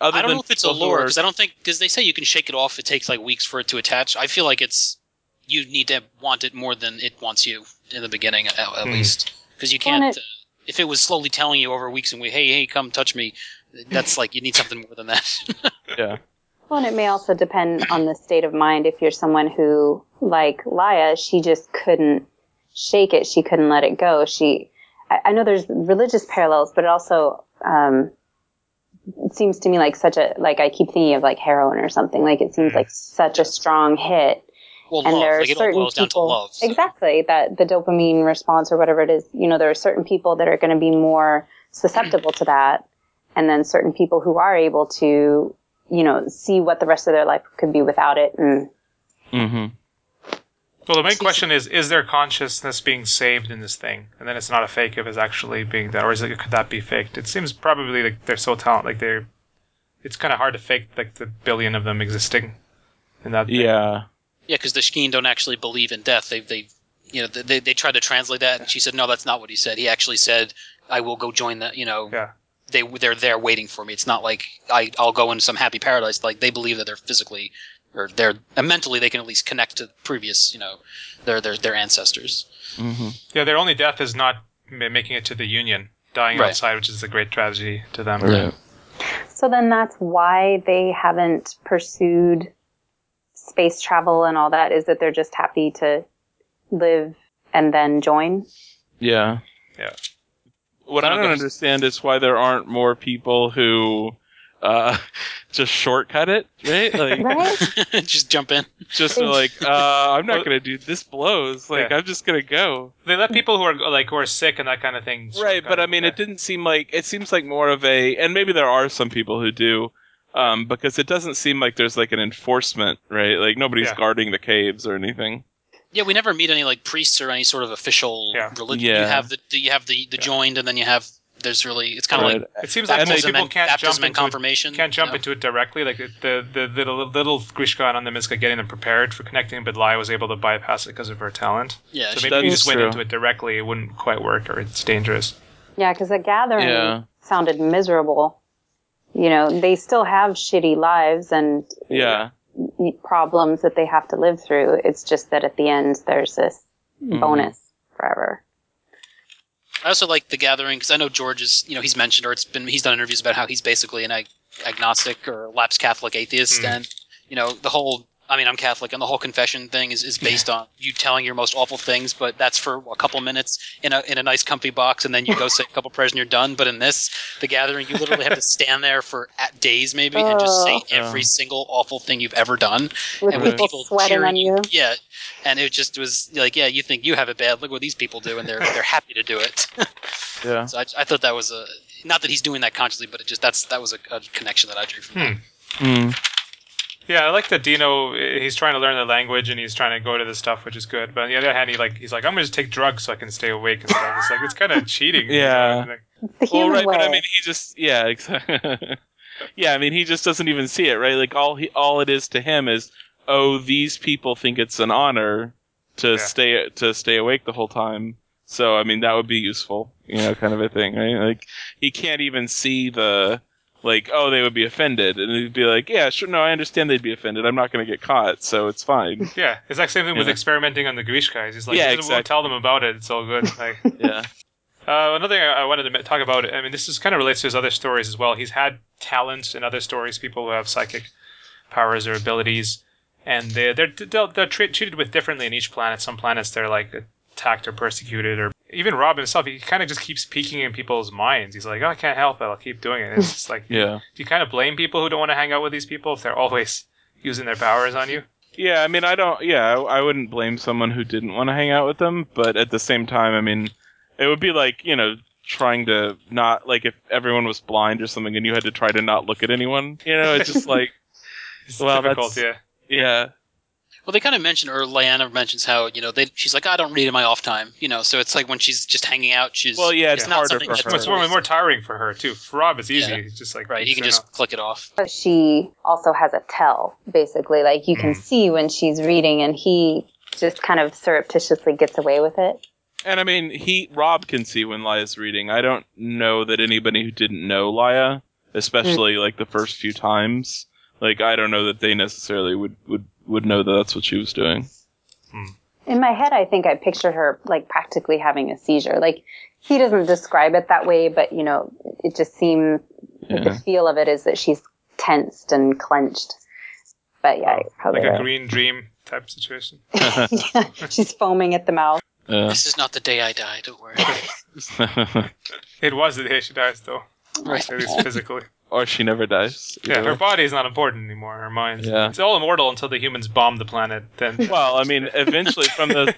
Other I don't than know if it's a lure because I don't think because they say you can shake it off. It takes like weeks for it to attach. I feel like it's you need to want it more than it wants you in the beginning, at, at Hmm. least because you can't. it- uh, if it was slowly telling you over weeks and we, hey, hey, come touch me, that's like you need something more than that. [LAUGHS] yeah. Well, and it may also depend on the state of mind. If you're someone who, like Lya, she just couldn't shake it. She couldn't let it go. She, I, I know there's religious parallels, but it also, um, it seems to me like such a, like I keep thinking of like heroin or something. Like it seems like such a strong hit. well, and love, there are like it all certain boils down to people love. so. exactly that the dopamine response or whatever it is you know there are certain people that are going to be more susceptible to that and then certain people who are able to you know see what the rest of their life could be without it and Mm-hmm. Well, the main question is: Is their consciousness being saved in this thing, and then it's not a fake if it's actually being done, or is it could that be faked? It seems probably like they're so talented, like they're. It's kind of hard to fake like the billion of them existing. In that, thing. Yeah. Yeah, because the Shkeen don't actually believe in death. They they you know they they tried to translate that, and she said no, that's not what he said. He actually said, "I will go join the you know." Yeah. They they're there waiting for me. It's not like I I'll go into some happy paradise. Like they believe that they're physically or they're and mentally they can at least connect to previous you know their their their ancestors. Mm-hmm. Yeah, their only death is not making it to the Union, dying Right. outside, which is a great tragedy to them. Right. so then that's why they haven't pursued space travel and all that is that they're just happy to live and then join Yeah. Yeah. What I No, don't go understand is why there aren't more people who uh, [LAUGHS] just shortcut it, right? [LAUGHS] Like, right [LAUGHS] Just jump in. just like, uh, I'm not gonna do this. Blows. Like, Yeah. I'm just gonna go. They let people who are like who are sick and that kind of thing. Right, but I mean, it didn't seem like it seems like more of a, and maybe there are some people who do, um, because it doesn't seem like there's like an enforcement, right? Like nobody's Yeah. guarding the caves or anything. Yeah, we never meet any like priests or any sort of official Yeah. religion. Yeah. You have the you have the the Yeah. joined, and then you have there's really it's kind of Right. like It seems like most people and, can't baptism jump and into it, can't jump you know? into it directly. Like the the, the little, little Greeshka on the Miska getting them prepared for connecting, but Lai was able to bypass it because of her talent. Yeah, So she- maybe if you That's just went into it directly, it wouldn't quite work, or it's dangerous. Yeah, because the gathering Yeah. sounded miserable. You know, they still have shitty lives and Yeah. Problems that they have to live through. It's just that at the end, there's this Mhm. bonus forever. I also like the gathering because I know George is you know he's mentioned or it's been he's done interviews about how he's basically an ag- agnostic or lapsed Catholic atheist, Hmm. and you know the whole. I mean, I'm Catholic, and the whole confession thing is, is based on you telling your most awful things, but that's for a couple minutes in a in a nice comfy box, and then you go say a couple prayers and you're done. But in this, the gathering, you literally have to stand there for at days maybe and just say Oh. every single awful thing you've ever done. With and with people, people sweating cheering on you. Yeah, and it just was like, yeah, you think you have it bad. Look what these people do, and they're they're happy to do it. [LAUGHS] Yeah. so I, I thought that was a not that he's doing that consciously, but it just that's that was a, a connection that I drew from that. Hmm. Mm. Yeah, I like that Dino. He's trying to learn the language and he's trying to go to this stuff, which is good. But on the other hand, he like he's like, I'm gonna just take drugs so I can stay awake and stuff. It's like it's kind of [LAUGHS] cheating. Yeah. Like, It's the well, right, way. but I mean, he just yeah, exactly. [LAUGHS] yeah, I mean, he just doesn't even see it, right? Like all he all it is to him is, oh, these people think it's an honor to Yeah. stay to stay awake the whole time. So I mean, that would be useful, you know, kind of a thing, right? Like he can't even see the like, oh, they would be offended, and he'd be like, yeah, sure, no, I understand they'd be offended. I'm not going to get caught, so it's fine. [LAUGHS] yeah, it's like same thing with experimenting on the Greeshkas. He's like, Yeah, yeah, exactly. won't tell them about it. It's all good. Like, [LAUGHS] yeah, Uh, another thing I wanted to talk about, I mean, this is kind of relates to his other stories as well. He's had talents in other stories, people who have psychic powers or abilities, and they, they're they're, they're treated with differently in each planet. Some planets they're like attacked or persecuted, or even Robb himself, he kind of just keeps peeking in people's minds. He's like, oh, I can't help it, I'll keep doing it. It's just like, [LAUGHS] yeah. do you kind of blame people who don't want to hang out with these people if they're always using their powers on you? Yeah, I mean, I don't. Yeah, I, I wouldn't blame someone who didn't want to hang out with them, but at the same time, I mean, it would be like you know trying to not like if everyone was blind or something and you had to try to not look at anyone. You know, it's just like [LAUGHS] It's Well, difficult, that's- yeah. yeah, Well, they kind of mention, or Lyanna mentions how you know they. She's like, I don't read in my off time, you know. So it's like when she's just hanging out, she's Well, yeah, it's Yeah. not harder something for her. It's more, more tiring for her too. For Robb, it's easy. Yeah. He's just like right. He can turn just click it off. But she also has a tell, basically. Like you can Mm. see when she's reading, and he just kind of surreptitiously gets away with it. And I mean, he Robb can see when Lya's reading. I don't know that anybody who didn't know Lya, especially like the first few times, like I don't know that they necessarily would would would know that that's what she was doing. Hmm. In my head, I think I pictured her like practically having a seizure. Like he doesn't describe it that way, but you know, it just seems Yeah. the feel of it is that she's tensed and clenched. But yeah, you're probably like a right. green dream type situation. [LAUGHS] [LAUGHS] yeah, she's foaming at the mouth. Yeah. This is not the day I die. Don't worry. [LAUGHS] It was the day she dies, though, right. at least physically. Or she never dies. Yeah, her way. body is not important anymore. Her mind. Yeah. It's all immortal until the humans bomb the planet. Then. [LAUGHS] Well, I mean, eventually from the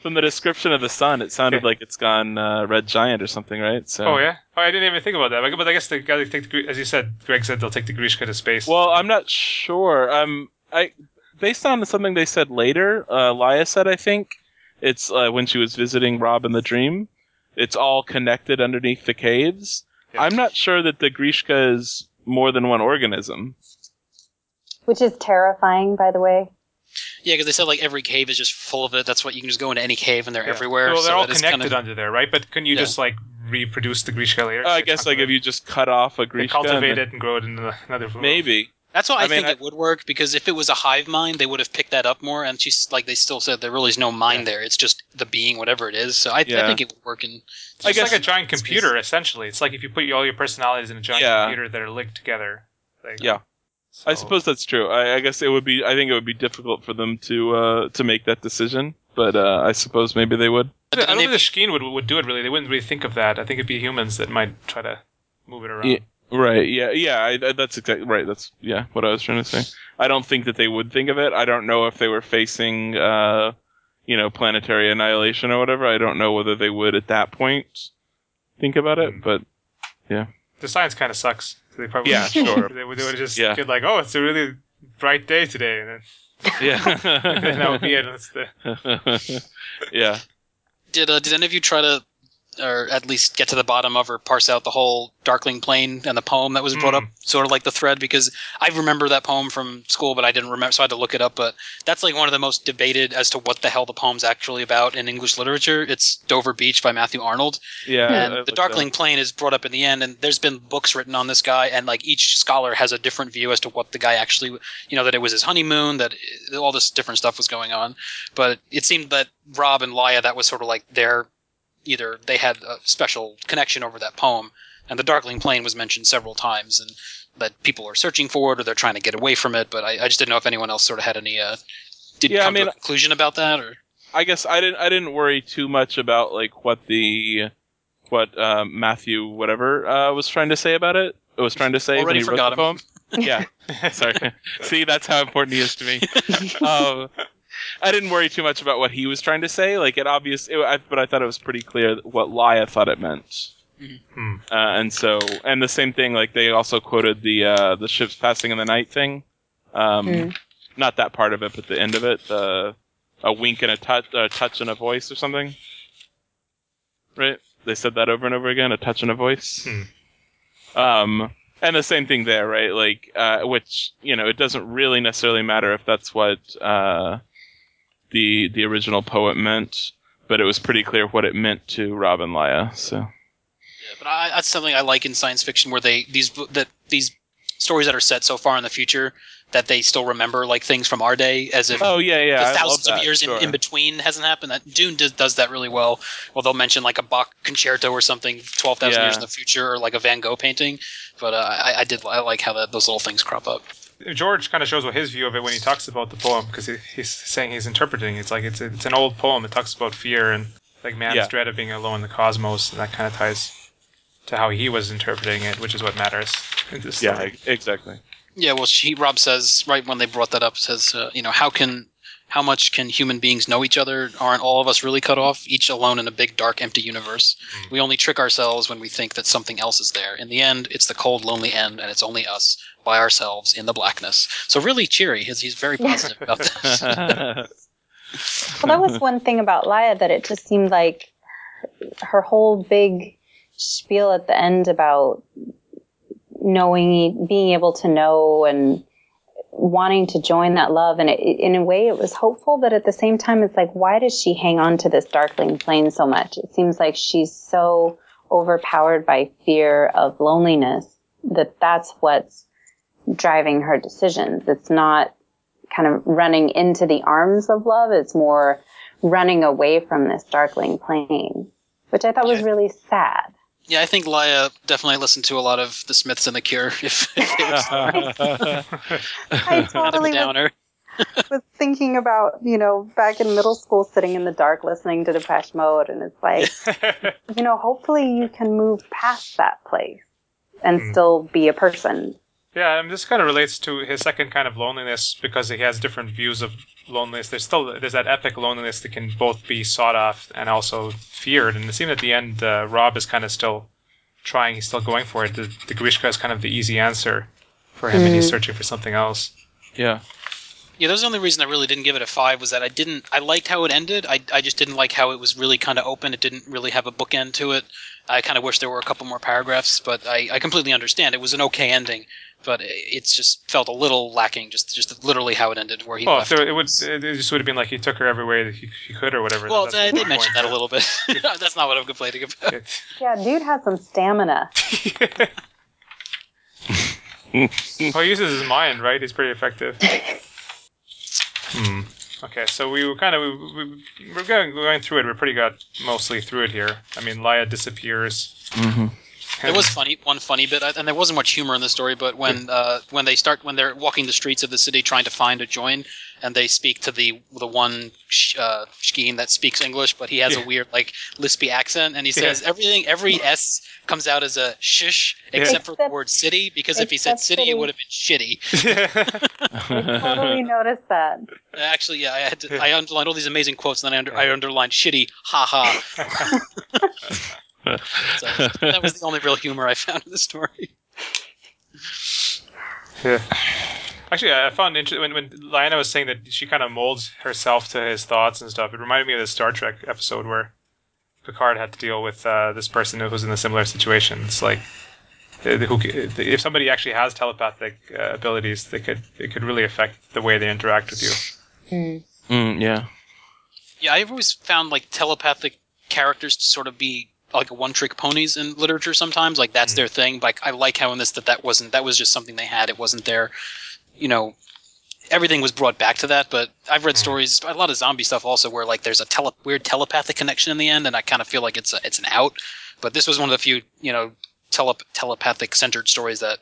from the description of the sun, it sounded like it's gone uh, red giant or something, right? So. Oh yeah. Oh, I didn't even think about that. But- But I guess they gotta take the, Gr- as you said, Greg said they'll take the Greeshka to space. Well, I'm not sure. Um, I based on something they said later, uh, Lya said I think it's uh, when she was visiting Robb in the dream. It's all connected underneath the caves. Yeah. I'm not sure that the Greeshka is more than one organism. Which is terrifying, by the way. Yeah, because they said like every cave is just full of it. That's what you can just go into any cave and they're Yeah. everywhere. Well, they're so all connected kind of, under there, right? But can you Yeah. just like reproduce the Greeshka later? Uh, I guess like if you just cut off a They Greeshka, cultivate and- it and grow it into another maybe. That's why I, I mean, think I- it would work because if it was a hive mind, they would have picked that up more. And she's like they still said there really is no mind there. It's just the being, whatever it is. So I, Yeah. I think it would work in. It's I guess- like a giant computer, essentially. It's like if you put all your personalities in a giant Yeah. computer that are linked together. Like, Yeah. I suppose that's true. I, I guess it would be. I think it would be difficult for them to uh, to make that decision, but uh, I suppose maybe they would. I don't And think the if- would would do it really. They wouldn't really think of that. I think it'd be humans that might try to move it around. Yeah. Right. Yeah. Yeah. I, I- that's exactly right. That's yeah. What I was trying to say. I don't think that they would think of it. I don't know if they were facing, uh, you know, planetary annihilation or whatever. I don't know whether they would at that point think about it. But yeah, The science kind of sucks. So they probably Yeah, sure. [LAUGHS] They would, they would just Yeah. get like, oh, it's a really bright day today, and then, [LAUGHS] then that would be yeah. it. That's the, [LAUGHS] yeah. Did uh, did any of you try to, or at least get to the bottom of or parse out the whole Darkling Plain and the poem that was brought Hmm. up, sort of like the thread? Because I remember that poem from school, but I didn't remember, so I had to look it up. But that's like one of the most debated as to what the hell the poem's actually about in English literature. It's Dover Beach by Matthew Arnold. Yeah. I and the Darkling up. Plain is brought up in the end, and there's been books written on this guy, and like each scholar has a different view as to what the guy actually, you know, that it was his honeymoon, that all this different stuff was going on. But it seemed that Robb and Lya, that was sort of like their either they had a special connection over that poem, and the Darkling Plain was mentioned several times, and that people are searching for it or they're trying to get away from it. But I, I just didn't know if anyone else sort of had any. Uh, did Yeah, I come to a conclusion about that, or I guess I didn't. I didn't worry too much about like what the what um, Matthew whatever uh, was trying to say about it. Was trying to say when Already he forgot wrote him. the poem. [LAUGHS] yeah. [LAUGHS] Sorry. [LAUGHS] See, that's how important he is to me. um, I didn't worry too much about what he was trying to say. Like it obvious, it, I, but I thought it was pretty clear what Lya thought it meant. Hmm. Uh, and so, and the same thing. Like they also quoted the uh, the ships passing in the night thing Um, Hmm. Not that part of it, but the end of it. The a wink and a touch, a touch and a voice, or something. Right? They said that over and over again. A touch and a voice. Hmm. Um, and the same thing there, right? Like, uh, which you know, it doesn't really necessarily matter if that's what uh, the the original poet meant, but it was pretty clear what it meant to Robb and Lya. So Yeah, but I, that's something I like in science fiction, where they these that these stories that are set so far in the future that they still remember like things from our day, as if Oh yeah, yeah. thousands of years sure. in, in between hasn't happened. That Dune does, does that really well. Well, they'll mention like a Bach concerto or something twelve thousand Yeah. years in the future, or like a Van Gogh painting. But uh, I, I did I like how that those little things crop up. George kind of shows what his view of it when he talks about the poem because he, he's saying he's interpreting. It's like it's it's an old poem. It talks about fear and like man's Yeah. dread of being alone in the cosmos, and that kind of ties to how he was interpreting it, which is what matters in this Yeah, story. exactly. Yeah, well, she Robb says right when they brought that up says, uh, you know, how can how much can human beings know each other? Aren't all of us really cut off, each alone in a big, dark, empty universe? Mm. We only trick ourselves when we think that something else is there. In the end, it's the cold, lonely end, and it's only us by ourselves in the blackness. So really cheery. He's, he's very positive about [LAUGHS] this. Well, that was one thing about Lya that it just seemed like her whole big spiel at the end about knowing, being able to know and wanting to join that love. And it, in a way, it was hopeful, but at the same time, it's like, why does she hang on to this darkling plain so much? It seems like she's so overpowered by fear of loneliness that that's what's driving her decisions. It's not kind of running into the arms of love. It's more running away from this darkling plain, which I thought was really sad. yeah, I think Lya definitely listened to a lot of The Smiths and The Cure. [LAUGHS] If, if it was [LAUGHS] I kind of a totally was, downer. [LAUGHS] was thinking about, you know, back in middle school, sitting in the dark listening to Depeche Mode, and it's like, you know, hopefully you can move past that place and Hmm. still be a person. Yeah, and this kind of relates to his second kind of loneliness because he has different views of loneliness. There's still there's that epic loneliness that can both be sought off and also feared. And it seems at the end, uh, Robb is kind of still trying. He's still going for it. The, the Greeshka is kind of the easy answer for him, and he's Mhm. searching for something else. yeah. Yeah, that was the only reason I really didn't give it a five was that I didn't. I liked how it ended. I, I just didn't like how it was really kind of open. It didn't really have a bookend to it. I kind of wish there were a couple more paragraphs, but I, I completely understand. It was an okay ending, but it- it's just felt a little lacking. Just just literally how it ended, where he Well, left. there, it would it just would have been like he took her every way that he, he could or whatever. well, That's they, the they mentioned that a little bit. [LAUGHS] [LAUGHS] That's not what I'm complaining about. Yeah, dude has some stamina. [LAUGHS] well, he uses his mind, right? He's pretty effective. Hmm. Okay, so we were kind of we, we, we're going going through it. We're pretty got mostly through it here. I mean, Laya disappears. Mm-hmm. There was funny one funny bit, and there wasn't much humor in the story. But when uh, when they start when they're walking the streets of the city trying to find a join, and they speak to the the one sh- uh, Shkeen that speaks English, but he has Yeah. a weird like lispy accent, and he Yeah. says everything every s comes out as a shish except for the word city because if he said city, city. it would have been shitty. [LAUGHS] I totally noticed that. [LAUGHS] Actually, yeah, I had to, I underlined all these amazing quotes, and then I, under, I underlined shitty, ha ha. [LAUGHS] So that was the only real humor I found in the story. yeah. Actually, I found interesting when when Lyanna was saying that she kind of molds herself to his thoughts and stuff. It reminded me of the Star Trek episode where Picard had to deal with uh, this person who was in a similar situation. It's like uh, who, if somebody actually has telepathic uh, abilities, they could it could really affect the way they interact with you. Mm, yeah. Yeah, I've always found like telepathic characters to sort of be like one trick ponies in literature sometimes. Like that's Mm. their thing. Like I like how in this that that wasn't that was just something they had. It wasn't their, you know, everything was brought back to that. But I've read Mm. stories, a lot of zombie stuff also, where like there's a tele- weird telepathic connection in the end, and I kind of feel like it's a, it's an out. But this was one of the few you know tele- telepathic centered stories that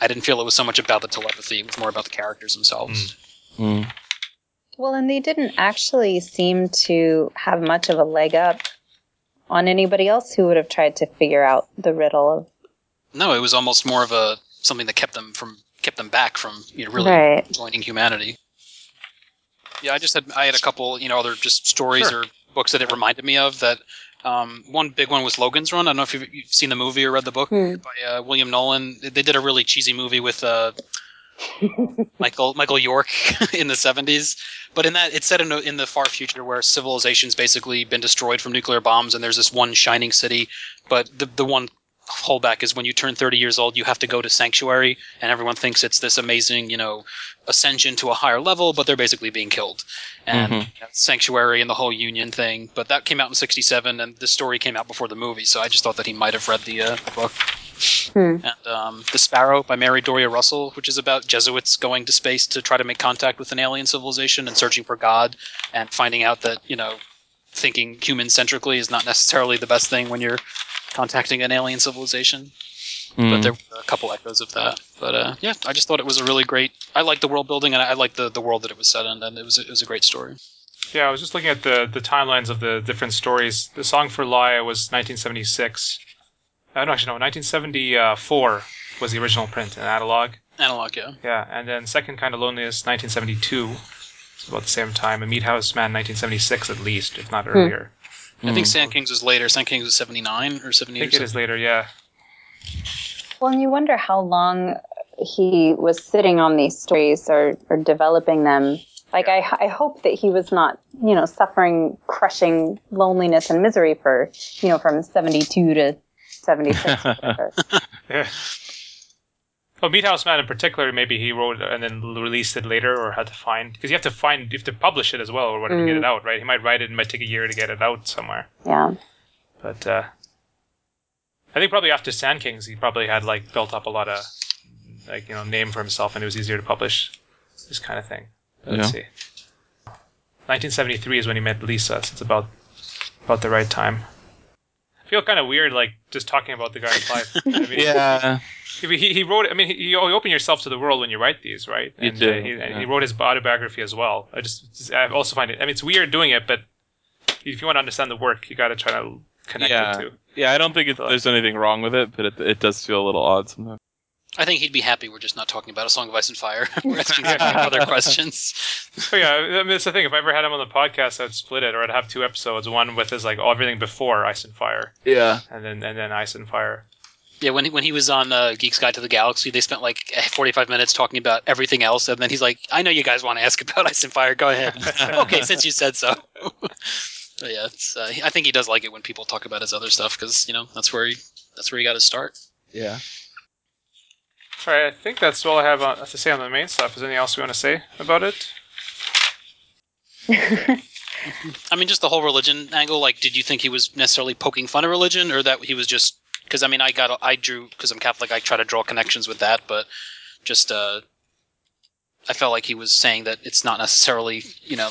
I didn't feel it was so much about the telepathy. It was more about the characters themselves. Mm. Well, and they didn't actually seem to have much of a leg up on anybody else who would have tried to figure out the riddle of No, it was almost more of a something that kept them from kept them back from you know really Right. joining humanity. Yeah, I just had I had a couple you know other just stories Sure. or books that it reminded me of that. Um, one big one was Logan's Run. I don't know if you've, you've seen the movie or read the book Hmm. by uh, William Nolan. They they did a really cheesy movie with uh, [LAUGHS] Michael Michael York [LAUGHS] in the 70s. But in that, it's set in, a, in the far future where civilization's basically been destroyed from nuclear bombs, and there's this one shining city. But the the one holdback is when you turn 30 years old, you have to go to sanctuary, and everyone thinks it's this amazing, you know, ascension to a higher level, but they're basically being killed. And Mhm. sanctuary and the whole union thing. But that came out in '67, and the story came out before the movie, so I just thought that he might have read the, uh, the book. Hmm. And um, The Sparrow by Mary Doria Russell, which is about Jesuits going to space to try to make contact with an alien civilization and searching for God, and finding out that you know thinking human centrically is not necessarily the best thing when you're contacting an alien civilization. But Mm. there were a couple echoes of that. But uh, yeah, I just thought it was a really great. I like the world building and I like the, the world that it was set in, and it was it was a great story. Yeah, I was just looking at the the timelines of the different stories. The song for Lya was 1976. Uh, no, actually, no, 1974 was the original print in analog. Analog, yeah. Yeah, and then Second Kind of Loneliness, 1972. It's about the same time. A Meat House Man, 1976 at least, if not earlier. I think Mm. Sand Kings was later. Sand Kings was seventy nine or I seventy think eight. it is later, yeah. Well, and you wonder how long he was sitting on these stories or, or developing them. Like, I, I hope that he was not, you know, suffering crushing loneliness and misery for, you know, from 72 to 76. [LAUGHS] Yeah. Oh, Meat House Man in particular, maybe he wrote and then released it later, or had to find because you have to find, you have to publish it as well, or whatever to get Mm. it out, right? He might write it, it might take a year to get it out somewhere. yeah. But uh, I think probably after Sand Kings, he probably had like built up a lot of like you know name for himself, and it was easier to publish this kind of thing. But Let's see. 1973 is when he met Lisa. So it's about about the right time. I feel kind of weird, like just talking about the guy's life. [LAUGHS] I mean, yeah. he, he he wrote. I mean, he, you open yourself to the world when you write these, right? You do, Uh, he, and he wrote his autobiography as well. I just, just- I also find it. I mean, it's weird doing it, but if you want to understand the work, you got to try to connect Yeah. it to. Yeah, I don't think it, there's anything wrong with it, but it, it does feel a little odd sometimes. I think he'd be happy we're just not talking about a song of ice and fire. [LAUGHS] we're asking him [LAUGHS] other questions. Oh yeah, I mean, that's the thing. If I ever had him on the podcast, I'd split it, or I'd have two episodes. One with his like everything before Ice and Fire, Yeah. and then and then Ice and Fire. Yeah, when he, when he was on uh, Geek's Guide to the Galaxy, they spent like 45 minutes talking about everything else, and then he's like, "I know you guys want to ask about Ice and Fire. Go ahead." [LAUGHS] okay, since you said so. but yeah, it's, uh, I think he does like it when people talk about his other stuff because you know that's where he that's where he got his start. Yeah. All right, I think that's all I have on, to say on the main stuff. Is there anything else we want to say about it? [LAUGHS] I mean, just the whole religion angle. Like, did you think he was necessarily poking fun at religion, or that he was just? Because I mean, I got I drew because I'm Catholic. I try to draw connections with that, but just uh, I felt like he was saying that it's not necessarily you know.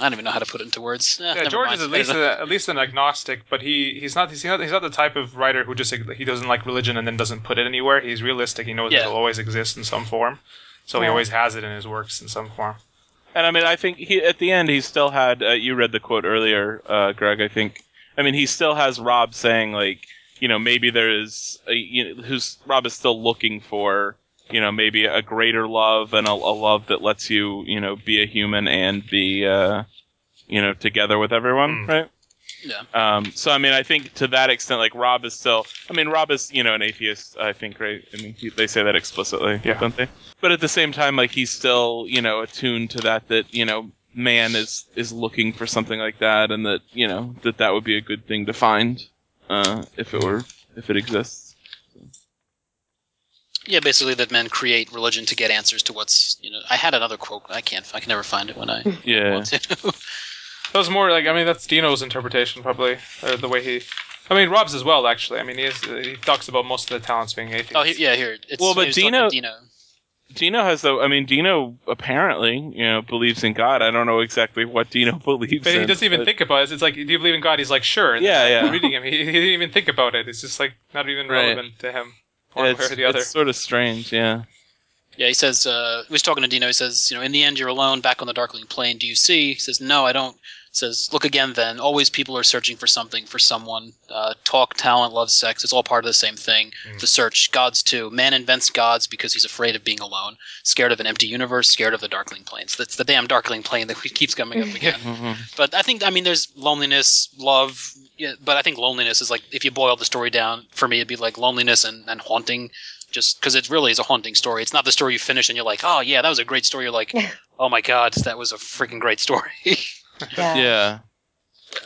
I don't even know how to put it into words. Eh, Yeah, George mind. is at least a, at least an agnostic, but he, he's not he's not he's not the type of writer who just he doesn't like religion and then doesn't put it anywhere. He's realistic. He knows Yeah. it'll always exist in some form, so he always has it in his works in some form. And I mean, I think he at the end he still had. Uh, you read the quote earlier, uh, Greg. I think. I mean, he still has Robb saying like, you know, maybe there is, a, you know, who's Robb is still looking for, you know, maybe a greater love and a, a love that lets you, you know, be a human and be, uh, you know, together with everyone, Mm. right? Yeah. Um, so I mean, I think to that extent, like Robb is still. I mean, Robb is you know an atheist. I think, right? I mean, he, they say that explicitly, Yeah. don't they? But at the same time, like he's still you know attuned to that. That you know, man is is looking for something like that, and that you know that that would be a good thing to find uh, if it were if it exists. Yeah, basically that men create religion to get answers to what's you know. I had another quote. I can't. I can never find it when I [LAUGHS] Yeah. want to. [LAUGHS] That was more like I mean that's Dino's interpretation probably, or the way he. I mean Robb's as well actually. I mean he is, uh, he talks about most of the talents being atheists. oh, he, yeah. Here. It's, Well, but he was talking Dino- Dino. Dino has the. I mean, Dino apparently you know believes in God. I don't know exactly what Dino [LAUGHS] believes. But he doesn't even but- think about it. It's like, do you believe in God? He's like, sure. And Yeah, then yeah. Reading him, he, he didn't even think about it. It's just like not even Right. relevant to him, one It's, way or the other. it's sort of strange, yeah. Yeah, he says. Uh, he was talking to Dino. He says, you know, in the end, you're alone, back on the Darkling Plain. Do you see? He says, no, I don't. Says, look again. Then always people are searching for something, for someone. Uh, talk, talent, love, sex. It's all part of the same thing. Mm. The search. Gods too. Man invents gods because he's afraid of being alone, scared of an empty universe, scared of the Darkling Plains. That's the damn Darkling Plain that [LAUGHS] keeps coming up [LAUGHS] again. Mhm. But I think I mean there's loneliness, love, yeah, but I think loneliness is like if you boil the story down for me it'd be like loneliness and, and haunting just because it really is a haunting story. It's not the story you finish and you're like, oh yeah, that was a great story. You're like, [LAUGHS] oh my god, that was a freaking great story. Yeah. Yeah.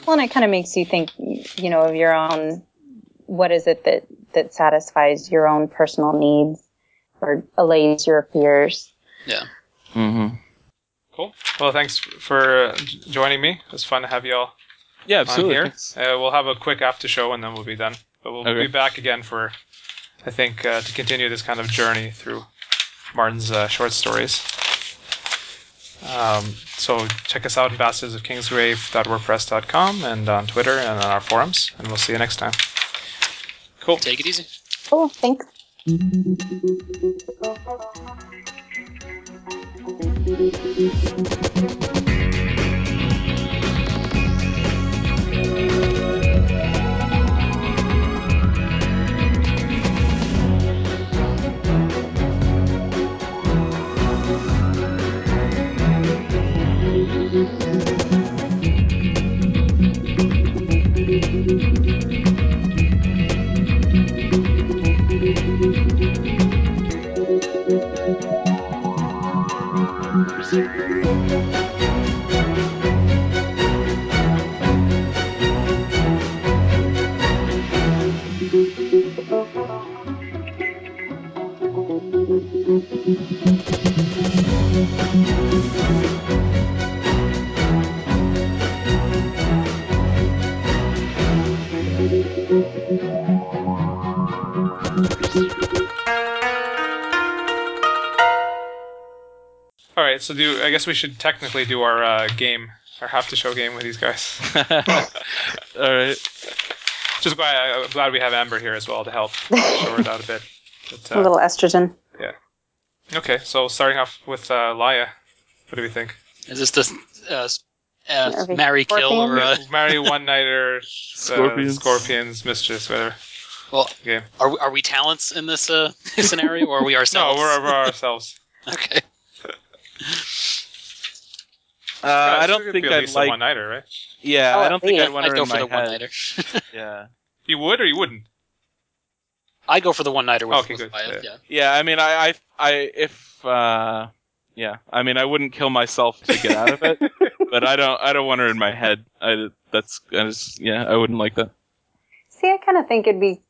Well, and it kind of makes you think, you know, of your own. What is it that that satisfies your own personal needs or allays your fears? Mm-hmm. Cool. Well, thanks for uh, joining me. It was fun to have you all Yeah, on absolutely. here. Uh, we'll have a quick after show and then we'll be done. But we'll Okay. be back again for, I think, uh, to continue this kind of journey through Martin's uh, short stories. Um, so check us out at bastardsofkingsgrave.wordpress.com and on Twitter and on our forums. And we'll see you next time. Cool. Take it easy. Oh, thanks. All right. So do I guess we should technically do our uh, game, our have to show game with these guys. [LAUGHS] [LAUGHS] All right. Just glad I'm glad we have Amber here as well to help [LAUGHS] shore it out a bit. But, A uh, little estrogen. Yeah. Okay, so starting off with uh, Lya, what do we think? Is this the uh, s- uh, Are marry kill or uh, Marry one nighter, Scorpions. uh, scorpions, mistress, whatever. well? Game. Are we, are we talents in this uh, scenario or are we No, ourselves? we're, we're ourselves. okay. Uh, I don't think be at I'd least a like. one nighter, right? Yeah, Oh, I don't think yeah. I'd want I'd her go in for my the one nighter. [LAUGHS] Yeah. You would or you wouldn't? I go for the one nighter with, Okay, with good. Wyatt, Yeah. yeah. Yeah, I mean, I, I, I, if, uh, yeah, I mean, I wouldn't kill myself to get out of it, [LAUGHS] but I don't, I don't want her in my head. I, that's, I just, yeah, I wouldn't like that. See, I kind of think it'd be,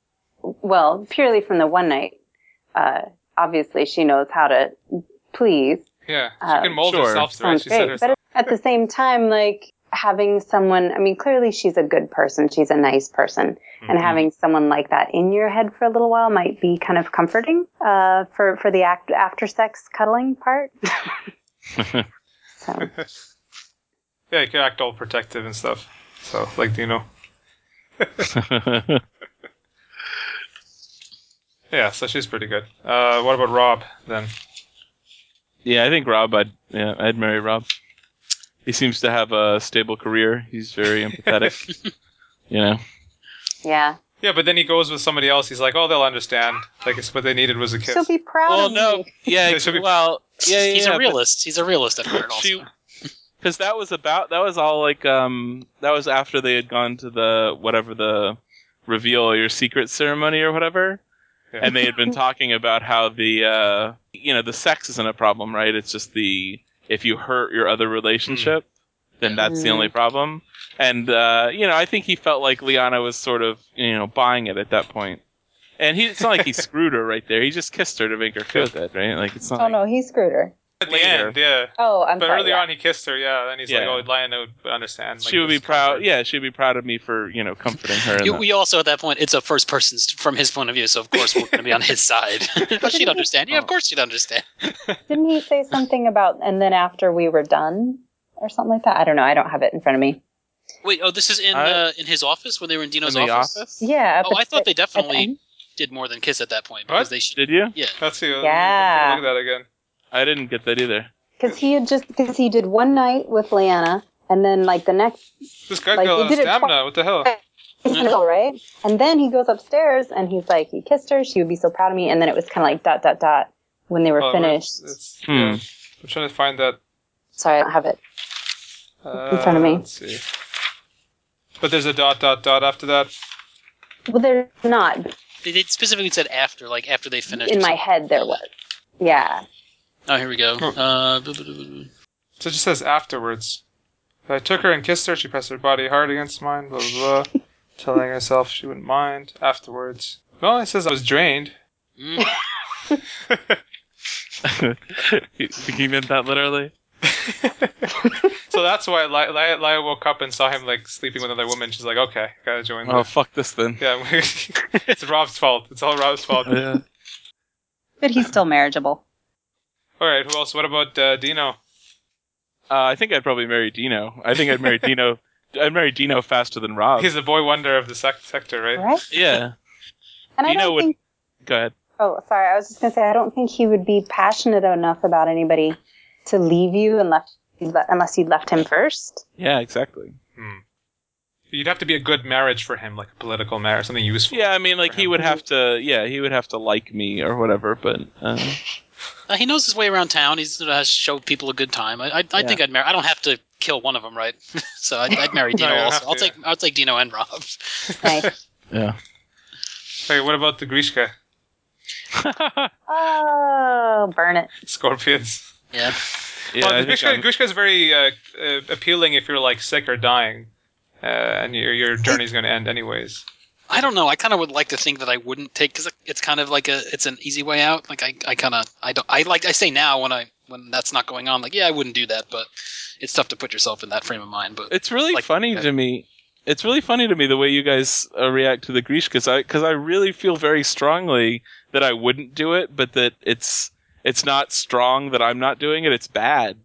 well, purely from the one night. Uh, obviously, she knows how to please. Yeah, she Uh, can mold sure. herself to it. Sounds She said great. herself. But at the same time, like having someone, I mean, clearly she's a good person. She's a nice person. And Mhm. having someone like that in your head for a little while might be kind of comforting uh, for, for the act, after sex cuddling part. [LAUGHS] so, [LAUGHS] Yeah, you can act all protective and stuff. So, like Dino. [LAUGHS] Yeah, so she's pretty good. Uh, what about Robb then? Yeah, I think Robb, I'd, yeah, I'd marry Robb. He seems to have a stable career. He's very empathetic. [LAUGHS] you know. yeah. Yeah, but then he goes with somebody else. He's like, "Oh, they'll understand. Like, it's what they needed was a kiss." She'll be proud Well, of no, me. yeah, [LAUGHS] They should be- well, yeah, [LAUGHS] yeah, He's yeah, a but- realist. He's a realist at heart also. Because that was about that was all like um that was after they had gone to the whatever the reveal your secret ceremony or whatever, Yeah. [LAUGHS] and they had been talking about how the uh you know the sex isn't a problem, right? It's just the if you hurt your other relationship, then that's the Mm. only problem. And uh, you know, I think he felt like Lyanna was sort of you know buying it at that point. And he, it's not like he [LAUGHS] screwed her right there. He just kissed her to make her feel good, right? Like it's not. Oh like, no, he screwed her. At the later. end, yeah. Oh, I'm But sorry. earlier yeah. on, he kissed her. Yeah, and he's Yeah. like, "Oh, Lionel would understand." Like, she would be proud. comfort. Yeah, she'd be proud of me for you know comforting her. You, we also at that point, it's a first person from his point of view, so of course we're going to be on his side. but [LAUGHS] [LAUGHS] she'd understand. Yeah, of course she'd understand. Didn't he say something about and then after we were done or something like that? I don't know. I don't have it in front of me. Wait, oh, this is in I- uh, in his office when they were in in Dino's the office. office. Yeah. Oh, I thought they at the definitely did more than kiss at that point What? because they. Sh- Did you? yeah. Let's see. Yeah. Look at that again. I didn't get that either. Because he had just because he did one night with Lyanna, and then like the next, This guy Like, got he a did it stamina. What the hell? [LAUGHS] all right, and then he goes upstairs and he's like, he kissed her. She would be so proud of me, and then it was kind of like dot dot dot when they were Oh, finished. It's, Hmm. yeah. I'm trying to find that. Sorry, I don't have it. Uh, In front of me. Let's see. But there's a dot dot dot after that. Well, there's not. They, they specifically said after, like after they finished. In my head, there was. Yeah. Oh, here we go. Oh. Uh, So it just says afterwards. I took her and kissed her. She pressed her body hard against mine. Blah blah. blah [LAUGHS] telling herself she wouldn't mind afterwards. Well, it says I was drained. Mm. you [LAUGHS] think [LAUGHS] he meant that literally? so that's why Li- Li- Lya woke up and saw him like sleeping with another woman. She's like, okay, gotta join. Oh the fuck this then. Yeah, it's Robb's fault. It's all Robb's fault. Yeah. But he's still marriageable. All right, who else? What about uh, Dino? Uh, I think I'd probably marry Dino. I think I'd marry Dino. [LAUGHS] I'd marry Dino faster than Robb. He's the boy wonder of the sec- sector, right? Right? yeah. And I don't would- think. Go ahead. Oh, sorry. I was just going to say, I don't think he would be passionate enough about anybody to leave you unless, unless you left him first. Yeah, exactly. Hmm. You'd have to be a good marriage for him, like a political marriage, something useful. Yeah, I mean, like he him. would have to. Yeah, he would have to like me or whatever. But uh, [LAUGHS] Uh, he knows his way around town. He's uh, showed people a good time. I, I, I Yeah. think I'd marry. I don't have to kill one of them, right? [LAUGHS] so I'd, I'd marry [LAUGHS] Dino you don't also. have I'll to, take I'll take Dino and Robb. [LAUGHS] Nice. yeah. Hey, what about the Greeshka oh, burn it. scorpions? Yeah. yeah, well, I the think Greeshka, Greeshka is very uh, uh, appealing if you're like sick or dying, uh, and your your journey's going to end anyways. I don't know. I kind of would like to think that I wouldn't take because it's kind of like a it's an easy way out. Like I, I kind of I don't I like I say now when I when that's not going on. Like yeah, I wouldn't do that, but it's tough to put yourself in that frame of mind. But It's really Like- funny to me. It's really funny to me the way you guys uh, react to the Grish because I because I really feel very strongly that I wouldn't do it, but that it's it's not strong that I'm not doing it. It's bad,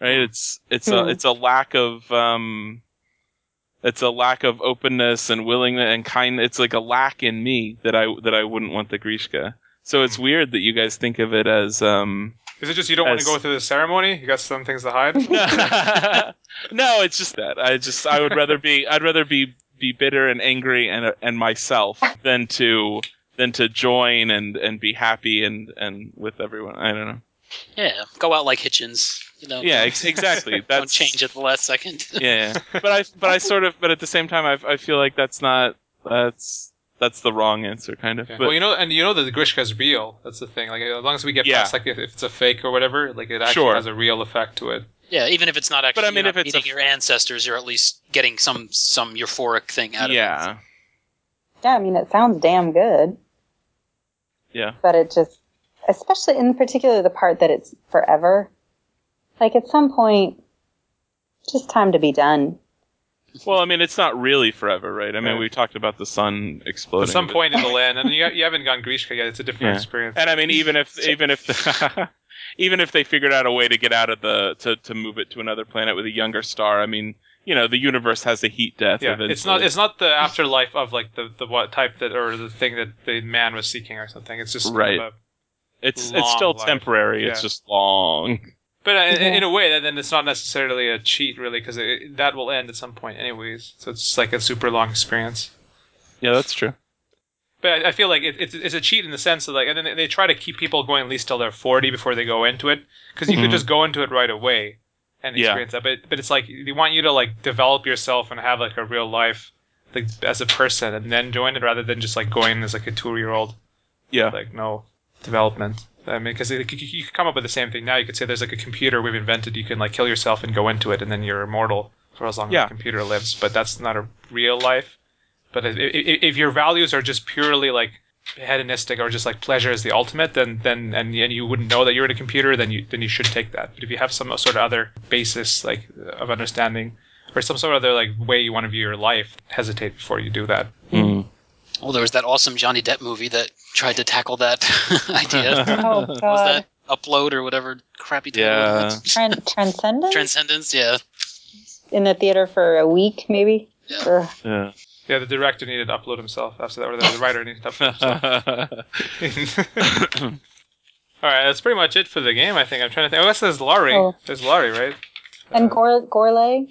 right? It's it's a Hmm. it's a lack of um, it's a lack of openness and willingness and kind. It's like a lack in me that I that I wouldn't want the Greeshka. So it's weird that you guys think of it as um. Is it just you don't want to go through the ceremony? You got some things to hide. [LAUGHS] no, it's just that I just I would rather be I'd rather be be bitter and angry and and myself than to than to join and and be happy and and with everyone. I don't know. yeah, go out like Hitchens. You know. Yeah, ex- exactly. [LAUGHS] don't change at the last second. [LAUGHS] Yeah, yeah. but I but I sort of but at the same time I I feel like that's not that's that's the wrong answer kind of. Yeah. But well, you know, and you know that the Greeshka is real. That's the thing. Like, as long as we get Yeah. past, like, if, if it's a fake or whatever, like, it actually Sure. has a real effect to it. Yeah, even if it's not actually. But I mean, if not it's a meeting f- your ancestors, you're at least getting some some euphoric thing out of it. yeah, Yeah, I mean, it sounds damn good, yeah. but it just, especially in particular the part that it's forever. Like at some point, just time to be done. Well, I mean, it's not really forever, right? I mean, Right. we talked about the sun exploding. At some point in the land, and you, [LAUGHS] you haven't gone Greeshka yet. It's a different Yeah. experience. And I mean, even if [LAUGHS] even if the, [LAUGHS] even if they figured out a way to get out of the to, to move it to another planet with a younger star, I mean, you know, the universe has a heat death. yeah, eventually. it's not it's not the afterlife of like the the what type that or the thing that the man was seeking or something. It's just kind of Right. a- It's long it's still life. temporary. It's just long. But uh, in, Yeah. in a way, then it's not necessarily a cheat, really, because that will end at some point, anyways. So it's like a super long experience. Yeah, that's true. But I, I feel like it, it's, it's a cheat in the sense of like, and then they, they try to keep people going at least till they're forty before they go into it, because you Mhm. could just go into it right away and Yeah. experience that. But but it's like they want you to like develop yourself and have like a real life, like as a person, and then join it rather than just like going as like a two year old, Yeah. like no development. I mean, because you, you could come up with the same thing now. You could say there's like a computer we've invented. You can like kill yourself and go into it, and then you're immortal for as long Yeah. as the computer lives. But that's not a real life. But if, if, if your values are just purely like hedonistic or just like pleasure is the ultimate, then then and, and you wouldn't know that you're in a computer, then you then you should take that. But if you have some sort of other basis like of understanding or some sort of other like way you want to view your life, hesitate before you do that. Mm. Well, there was that awesome Johnny Depp movie that tried to tackle that [LAUGHS] idea. [LAUGHS] Oh God! was that Upload or whatever crappy title? Yeah. was? Tran- Transcendence Transcendence. Yeah. in the theater for a week, maybe. Yeah. Ugh. Yeah. Yeah, the director needed to upload himself after that, or the, the writer needed to upload himself. [LAUGHS] All right, that's pretty much it for the game. I think I'm trying to think. Oh, this is Laurie. Oh. There's Laurie, right? And uh, Gor- Gourlay,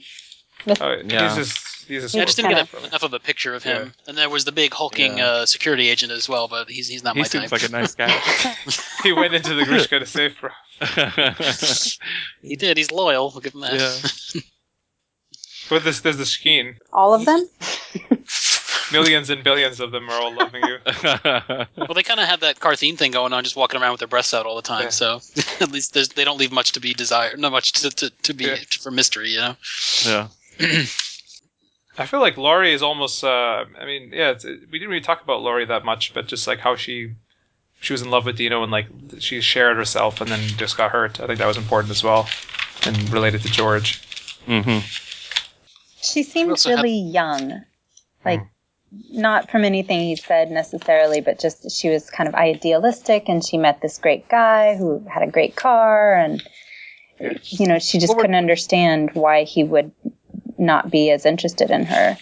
Miss- Oh, Yeah. he's just he's a Yeah, I just didn't get enough of a picture of him. Yeah. And there was the big hulking Yeah. uh, security agent as well, but he's he's not he my seems type. like a nice guy. [LAUGHS] he went into the Greeshka to save bro. [LAUGHS] He did. He's loyal. We'll give him that. Yeah. [LAUGHS] But this there's the Shkeen. all of them. Millions and billions of them are all loving you. Well, they kind of have that Qartheen thing going on, just walking around with their breasts out all the time. Yeah. So at least they don't leave much to be desired, not much to, to, to be Yeah. for mystery, you know. yeah. [CLEARS THROAT] I feel like Laurie is almost. Uh, I mean, yeah, it's, we didn't really talk about Laurie that much, but just like how she she was in love with Dino and like she shared herself and then just got hurt. I think that was important as well and related to George. Mm-hmm. She seemed also had- really young. Like, not from anything he said necessarily, but just she was kind of idealistic and she met this great guy who had a great car and, you know, she just Well, couldn't understand why he would not be as interested in her.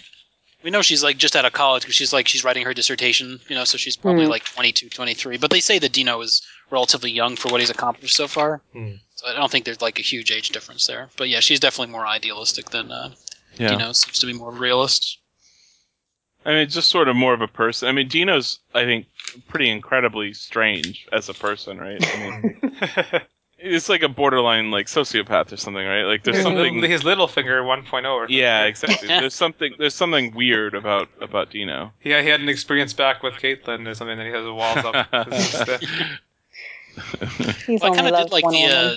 We know she's like just out of college because she's like she's writing her dissertation, you know, so she's probably Hmm. like 22, 23. But they say that Dino is relatively young for what he's accomplished so far. Hmm. So I don't think there's like a huge age difference there. But yeah, she's definitely more idealistic than uh, Yeah. Dino seems to be more realist. I mean, just sort of more of a person. I mean, Dino's, I think, pretty incredibly strange as a person, right? I mean, [LAUGHS] it's like a borderline like sociopath or something, right? Like there's his, something. little, his little finger 1.0 or something. Yeah, [LAUGHS] exactly. There's something. There's something weird about about Dino. Yeah, he had an experience back with Caitlin or something that he has the walls up. [LAUGHS] This He's Well, I kind of did like the uh,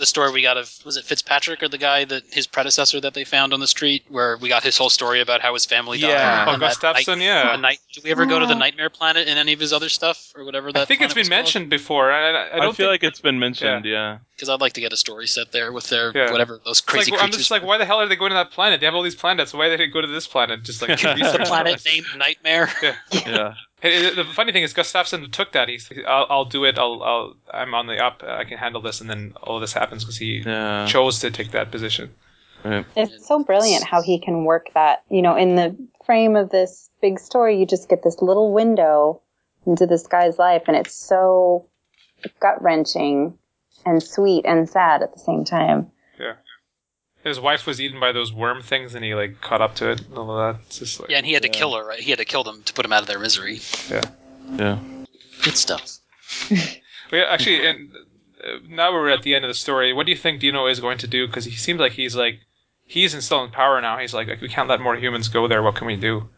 the story we got of was it Fitzpatrick or the guy that his predecessor that they found on the street where we got his whole story about how his family died. Yeah. Oh, on night- yeah. a night. Did we ever go to the Nightmare Planet in any of his other stuff or whatever that? I think it's been mentioned called? before. I, I, I I, don't feel think, like it's been mentioned. Yeah. because I'd like to get a story set there with their Yeah. whatever those it's crazy like, I'm just like, why the hell are they going to that planet? They have all these planets. Why did they go to this planet? Just like [LAUGHS] the planet this. named Nightmare. Yeah. Hey, the funny thing is, Gustaffson took that. He's, I'll, I'll do it. I'll, I'll, I'm on the up. I can handle this, and then all of this happens because he Yeah. chose to take that position. Right. It's so brilliant how he can work that. You know, in the frame of this big story, you just get this little window into this guy's life, and it's so gut wrenching and sweet and sad at the same time. His wife was eaten by those worm things, and he like caught up to it. And all of that. It's just like, Yeah, and he had to kill her. Right? He had to kill them to put them out of their misery. Yeah. yeah. Good stuff. Well, actually, and uh, now we're at the end of the story. What do you think Dino is going to do? Because he seems like he's like he's installing power now. He's like, like we can't let more humans go there. What can we do?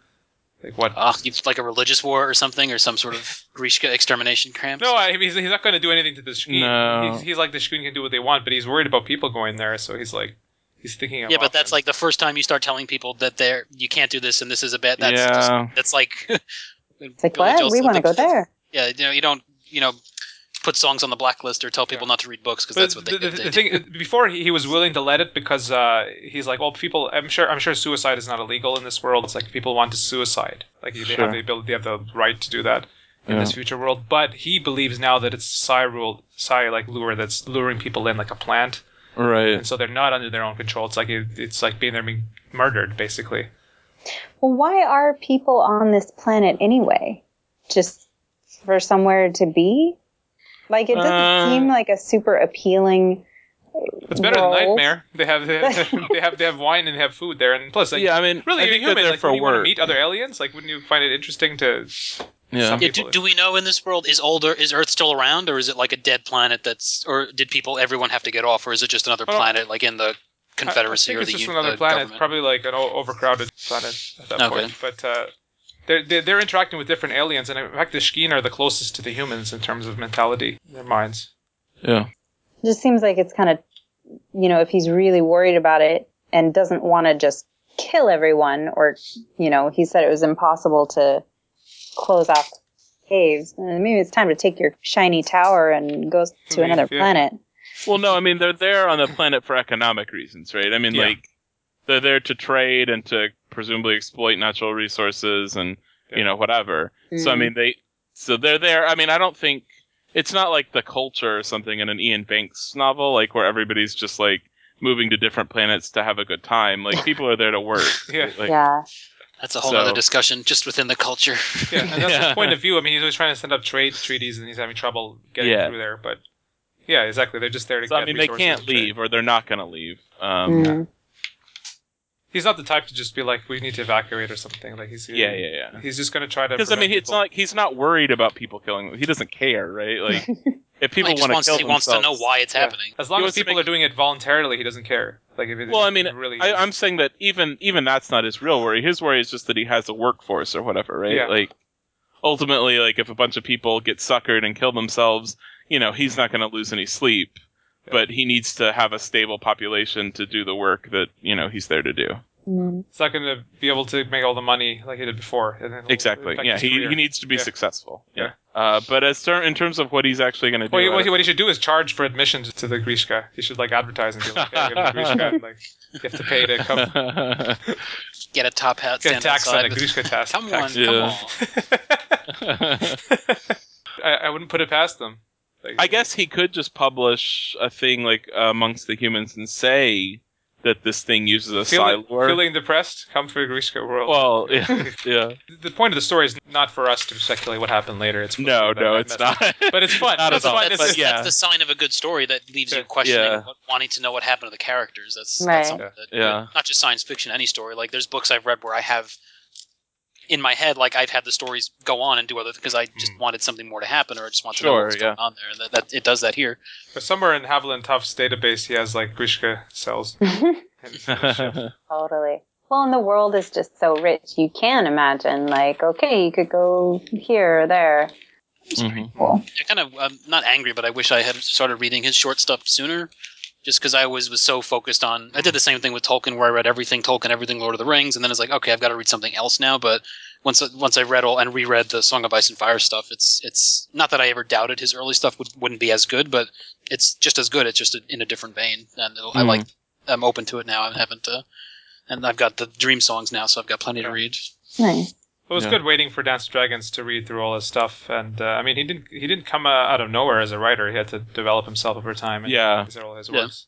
Like what? Ah, it's like a religious war or something, or some sort of Greeshka extermination camp. No, I mean, he's, he's not going to do anything to the Shkeen. No. He's, he's like the Shkeen can do what they want, but he's worried about people going there. So he's like, he's thinking. Of yeah, but that's like the first time you start telling people that they're you can't do this and this is a bad. That's Yeah. just, that's like. [LAUGHS] It's like, what? We want to go there. Yeah, you know, you don't, you know, put songs on the blacklist or tell people not to read books because that's what they the, the, They the did. thing [LAUGHS] before he, he was willing to let it because uh, he's like, well, people. I'm sure. I'm sure suicide is not illegal in this world. It's like people want to suicide. Like they Sure. have the ability, they have the right to do that in Yeah. this future world. But he believes now that it's psi rule, psi like lure that's luring people in like a plant, Right. and so they're not under their own control. It's like it, it's like being they're being murdered basically. Well, why are people on this planet anyway? Just for somewhere to be? Like, it doesn't Uh, seem like a super appealing. It's better world. than Nightmare. They have they, [LAUGHS] they have they have wine and they have food there, and plus, like, yeah, I mean, really, I you're human. Like, for wouldn't you want to meet other aliens? Like, wouldn't you find it interesting to? Yeah. some Yeah, do, do we know in this world is older is Earth still around or is it like a dead planet that's or did people everyone have to get off or is it just another Oh, planet like in the Confederacy I, I or think the it's just U- another the planet, government? probably like an overcrowded planet at that Okay. point. But uh, they're, they're they're interacting with different aliens, and in fact, the Shkeen are the closest to the humans in terms of mentality, their minds. Yeah. It just seems like it's kind of, you know, if he's really worried about it and doesn't want to just kill everyone, or, you know, he said it was impossible to close off caves, and maybe it's time to take your shiny tower and go to Leave, another yeah. planet. Well, no, I mean they're there on the planet for economic reasons, right? I mean, Yeah. like they're there to trade and to presumably exploit natural resources and Yeah. you know whatever. So I Mm. mean they, so they're there. I mean, I don't think it's not like the culture or something in an Iain Banks novel, like where everybody's just like moving to different planets to have a good time. Like people are there to work. [LAUGHS] Yeah. Like, yeah. That's a whole So- other discussion just within the culture. Yeah, and that's Yeah. his point of view. I mean, he's always trying to send up trade treaties, and he's having trouble getting Yeah. through there. But yeah, exactly. They're just there to So get I mean, they can't and trade. leave, or they're not going to leave. Um, Mm. He's not the type to just be like, "We need to evacuate" or something. Like he's Yeah, yeah, yeah. He's just going to try to. Because I mean, prevent it's not like he's not worried about people killing them. He doesn't care, right? Like [LAUGHS] if people want to wants, kill he wants to know why it's Yeah. happening. As long He as people make- are doing it voluntarily, he doesn't care. Like if it, Well, I mean, really, I, I'm saying that even even that's not his real worry. His worry is just that he has a workforce or whatever, right? Yeah. Like ultimately, like if a bunch of people get suckered and kill themselves, you know, he's not going to lose any sleep, but he needs to have a stable population to do the work that you know he's there to do. Mm. it's not going to be able to make all the money like he did before. Exactly. Yeah, he, career. he needs to be Yeah. successful. Yeah. Uh, but as ter- in terms of what he's actually going to do, Well, he- what, he, what he should do is charge for admission to the Greeshka. He should like advertise and be like, "Hey, get a Greeshka," and, like you have to pay to come [LAUGHS] Get a top hat, get stand tax on outside. a with- Greeshka tax. Come on, tax. come on. [LAUGHS] I, I wouldn't put it past them. Like, I guess he could just publish a thing like uh, amongst the humans and say that this thing uses a feeling, psi lure. feeling depressed, come for Greeshka world. well, [LAUGHS] yeah, yeah. the point of the story is not for us to speculate what happened later. It's No, supposed to be no, it's message. not. [LAUGHS] But it's fun. [LAUGHS] Not It's at all. fun. That's, It's- But yeah, that's the sign of a good story that leaves you questioning, Yeah. what- wanting to know what happened to the characters. That's, Right. that's something that, Yeah. not just science fiction, any story. Like there's books I've read where I have in my head, like I've had the stories go on and do other things because I just Mm. wanted something more to happen, or I just want to know Sure, what's yeah. going on there. And that, that it does that here. But somewhere in Haviland Tuf's database, he has like Greeshka cells. [LAUGHS] [LAUGHS] Totally. Well, and the world is just so rich. You can imagine, like, okay, you could go here or there. Mhm. Cool. I kind of I'm not angry, but I wish I had started reading his short stuff sooner. Just because I was was so focused on, I did the same thing with Tolkien, where I read everything Tolkien, everything Lord of the Rings, and then it's like, okay, I've got to read something else now. But once once I read all and reread the Song of Ice and Fire stuff, it's it's not that I ever doubted his early stuff would, wouldn't be as good, but it's just as good. It's just in a different vein, and I Mhm. like I'm open to it now. I haven't, uh, and I've got the Dreamsongs now, so I've got plenty to read. Nice. It was Yeah. good waiting for Dance of Dragons to read through all his stuff, and uh, I mean, he didn't he didn't come uh, out of nowhere as a writer. He had to develop himself over time. And Yeah. these are all his Yeah. works.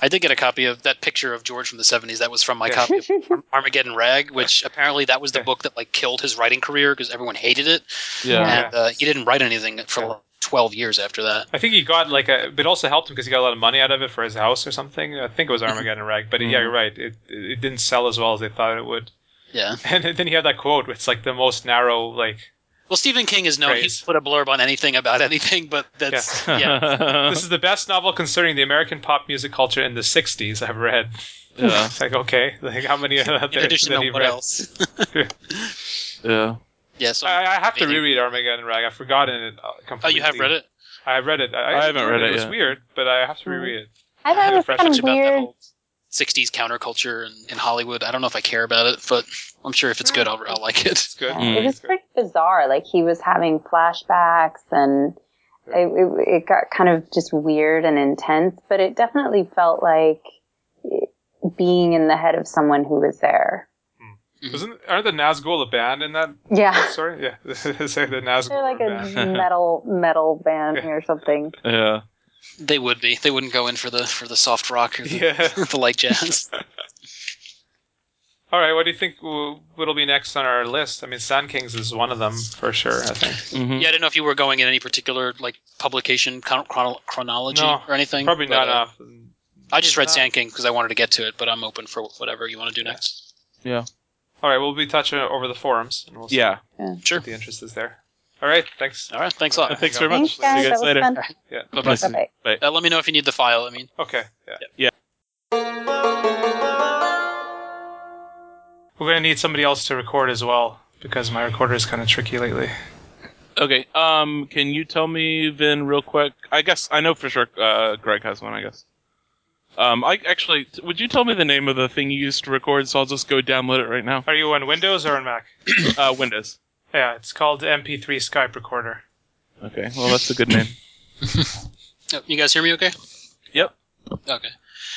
I did get a copy of that picture of George from the 70s. That was from my Yeah. copy of [LAUGHS] Armageddon Rag, which apparently that was the Yeah. book that like killed his writing career because everyone hated it, Yeah. Yeah. and uh, he didn't write anything for Yeah. like 12 years after that. I think he got like a, but it also helped him because he got a lot of money out of it for his house or something. I think it was [LAUGHS] Armageddon Rag, but yeah, Mhm. you're right. It it didn't sell as well as they thought it would. Yeah. [LAUGHS] And then he had that quote. It's like the most narrow, like Well, Stephen King is known. Praise. He put a blurb on anything about anything, but that's [LAUGHS] yeah. this is the best novel concerning the American pop music culture in the '60s I've read. yeah. It's [LAUGHS] like okay, like how many are out In there addition to what read? else? Yeah. yeah. So I, I have to reread Armageddon Rag. I've forgotten it uh, oh, completely. you have read it? I read it. I, I haven't read it It was yet. weird, but I have to reread it. I thought it was Fresh kind Much of about weird. Whole 60s counterculture in, in Hollywood. I don't know if I care about it, but I'm sure if it's good, I'll, I'll like it. It's good. Yeah, Mm. It was pretty bizarre. Like he was having flashbacks and it, it, it got kind of just weird and intense, but it definitely felt like being in the head of someone who was there. Wasn't aren't the Nazgul a band in that Yeah. [LAUGHS] Sorry, Yeah, [LAUGHS] say the Nazgul. They're like a band. metal metal band [LAUGHS] Yeah. or something. Yeah. They would be. They wouldn't go in for the for the soft rock or the, Yeah. [LAUGHS] the light jazz. [LAUGHS] All right. What do you think will, what'll be next on our list? I mean, Sand Kings is one of them for sure. I think Mhm. Yeah, I don't know if you were going in any particular like publication chron- chrono- chronology No, or anything. probably but, not uh, enough. I just read Uh, Sand King because I wanted to get to it, but I'm open for whatever you want to do next. Yeah. All right, we'll be touching over the forums. And we'll see Yeah. Sure. the interest is there. All right. Thanks. All right. Thanks a lot. Thanks very Thanks, much. See you guys. guys That was later. fun. Yeah. Bye-bye. Bye-bye. Uh, let me know if you need the file. I mean, Okay. Yeah. Yeah. We're gonna need somebody else to record as well because my recorder is kind of tricky lately. Okay. Um, can you tell me then real quick? I guess I know for sure. Uh, Greg has one. I guess. Um, I actually, would you tell me the name of the thing you used to record? So I'll just go download it right now. Are you on Windows or on Mac? Uh, Windows. Yeah, it's called MP3 Skype Recorder. Okay. Well, that's a good name. [LAUGHS] Oh, you guys hear me? Okay. Yep. Okay.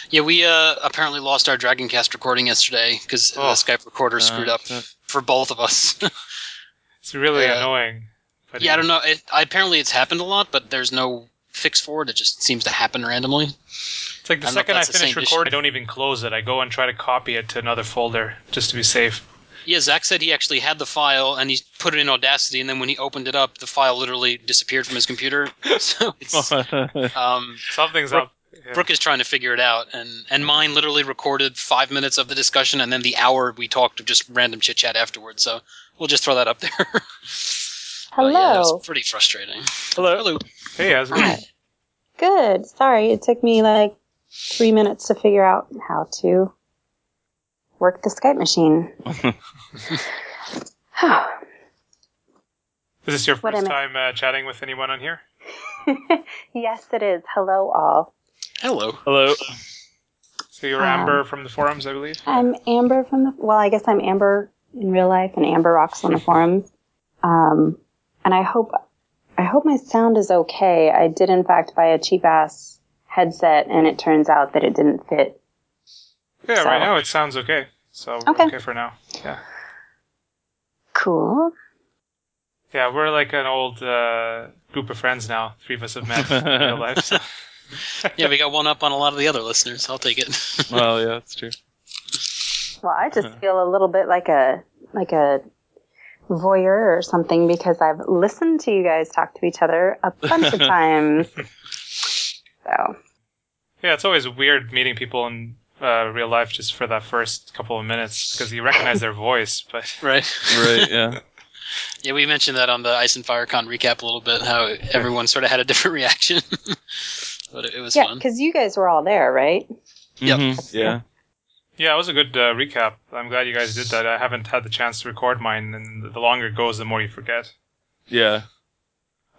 Yeah, we uh, apparently lost our Dragoncast recording yesterday because Oh. the Skype recorder screwed Uh, up shit. for both of us. [LAUGHS] It's really Yeah. annoying. But yeah, I don't know. It, apparently, it's happened a lot, but there's no fix for it. It just seems to happen randomly. It's like the I don't know if second I finish same issue. recording, I don't even close it. I go and try to copy it to another folder just to be safe. Yeah, Zach said he actually had the file and he put it in Audacity, and then when he opened it up, the file literally disappeared from his computer. [LAUGHS] so it's, [LAUGHS] um, Something's Brooke- up. Yeah. Brooke is trying to figure it out, and and mine literally recorded five minutes of the discussion, and then the hour we talked of just random chit chat afterwards. So we'll just throw that up there. [LAUGHS] But Hello. yeah, that was pretty frustrating. Hello. Hello. Hey, how's it [COUGHS] going? Good. Sorry, it took me like three minutes to figure out how to work the Skype machine. [LAUGHS] Is this your What first am time uh, chatting with anyone on here? [LAUGHS] yes, it is. Hello, all. Hello. Hello. So you're Um, Amber from the forums, I believe. I'm Amber from the. Well, I guess I'm Amber in real life, and Amber rocks on the [LAUGHS] forums. Um, and I hope, I hope my sound is okay. I did in fact buy a cheap ass headset, and it turns out that it didn't fit. Yeah, so- right now it sounds okay. So Okay. okay for now. Yeah. Cool. Yeah, we're like an old uh, group of friends now. Three of us have met in real [LAUGHS] life. So. [LAUGHS] Yeah, we got one up on a lot of the other listeners. I'll take it. [LAUGHS] well, yeah, that's true. Well, I just feel a little bit like a like a voyeur or something because I've listened to you guys talk to each other a bunch of times. So Yeah, it's always weird meeting people in uh, real life just for that first couple of minutes because you recognize their voice, but [LAUGHS] right. Right, yeah. [LAUGHS] Yeah, we mentioned that on the Ice and Fire Con recap a little bit, how everyone sort of had a different [LAUGHS] reaction. but it, it was yeah, fun. because you guys were all there, right? Yep. Mhm, Yeah. yeah, it was a good uh, recap. I'm glad you guys did that. I haven't had the chance to record mine, and the longer it goes, the more you forget. Yeah.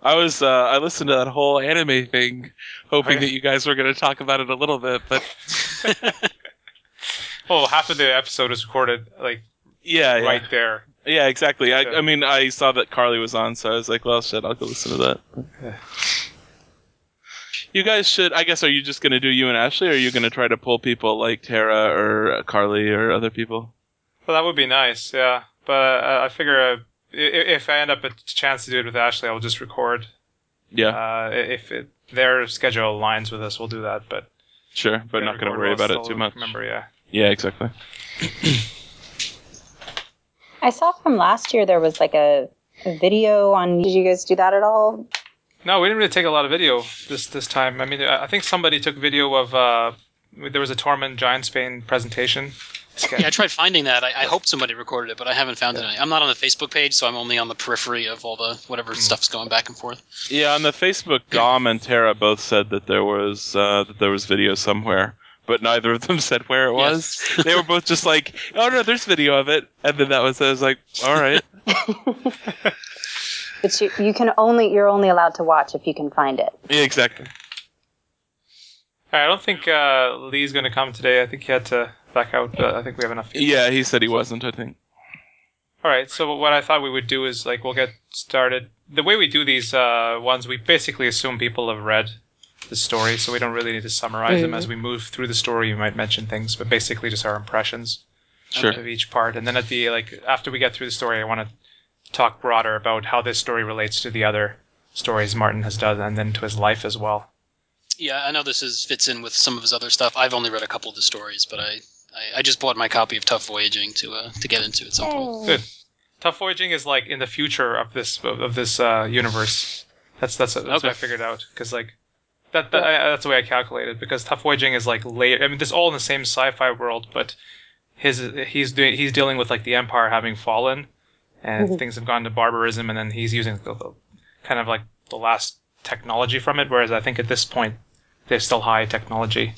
I was uh, I listened to that whole anime thing, hoping Right. that you guys were going to talk about it a little bit, but [LAUGHS] Oh, half of the episode is recorded like yeah, yeah, right there. yeah, exactly. I, I mean, I saw that Carly was on, so I was like, well, shit, I'll go listen to that. Yeah. [SIGHS] You guys should. I guess. Are you just going to do you and Ashley, or are you going to try to pull people like Tara or Carly or other people? Well, that would be nice, yeah. But uh, I figure uh, if I end up a chance to do it with Ashley, I'll just record. Yeah, Uh, if it, their schedule aligns with us, we'll do that. But sure, but not going to worry about it too much. Remember, yeah. Yeah, exactly. I saw from last year there was like a, a video on. Did you guys do that at all? No, we didn't really take a lot of video this this time. I mean, I I think somebody took video of. Uh, there was a Tormund Giantsbane presentation. Yeah, I tried finding that. I, I hoped somebody recorded it, but I haven't found it. I'm not on the Facebook page, so I'm only on the periphery of all the whatever stuff's going back and forth. Yeah, on the Facebook, Dom and Tara both said that there was uh, that there was video somewhere, but neither of them [LAUGHS] said where it was. Yes. they were both just like, "Oh no, there's video of it," and then that was I was like, "All right." [LAUGHS] But you, you can only you're only allowed to watch if you can find it. Yeah, exactly. I don't think uh, Lee's going to come today. I think he had to back out. But I think we have enough. people. Yeah, he said he wasn't. I think. All right. So what I thought we would do is like we'll get started. The way we do these uh, ones, we basically assume people have read the story, so we don't really need to summarize them. As we move through the story, you might mention things, but basically just our impressions Sure. of each part. And then at the like after we get through the story, I want to talk broader about how this story relates to the other stories Martin has done, and then to his life as well. Yeah, I know this is fits in with some of his other stuff. I've only read a couple of the stories, but I, I, I just bought my copy of Tuf Voyaging to uh, to get into at some point. Good. Tuf Voyaging is like in the future of this of, of this uh, universe. That's that's, that's what I figured out because like that, that I, that's the way I calculated because Tuf Voyaging is like later. I mean, this all in the same sci-fi world, but his he's doing he's dealing with like the Empire having fallen and things have gone to barbarism, and then he's using the, the kind of like the last technology from it. Whereas I think at this point there's still high technology.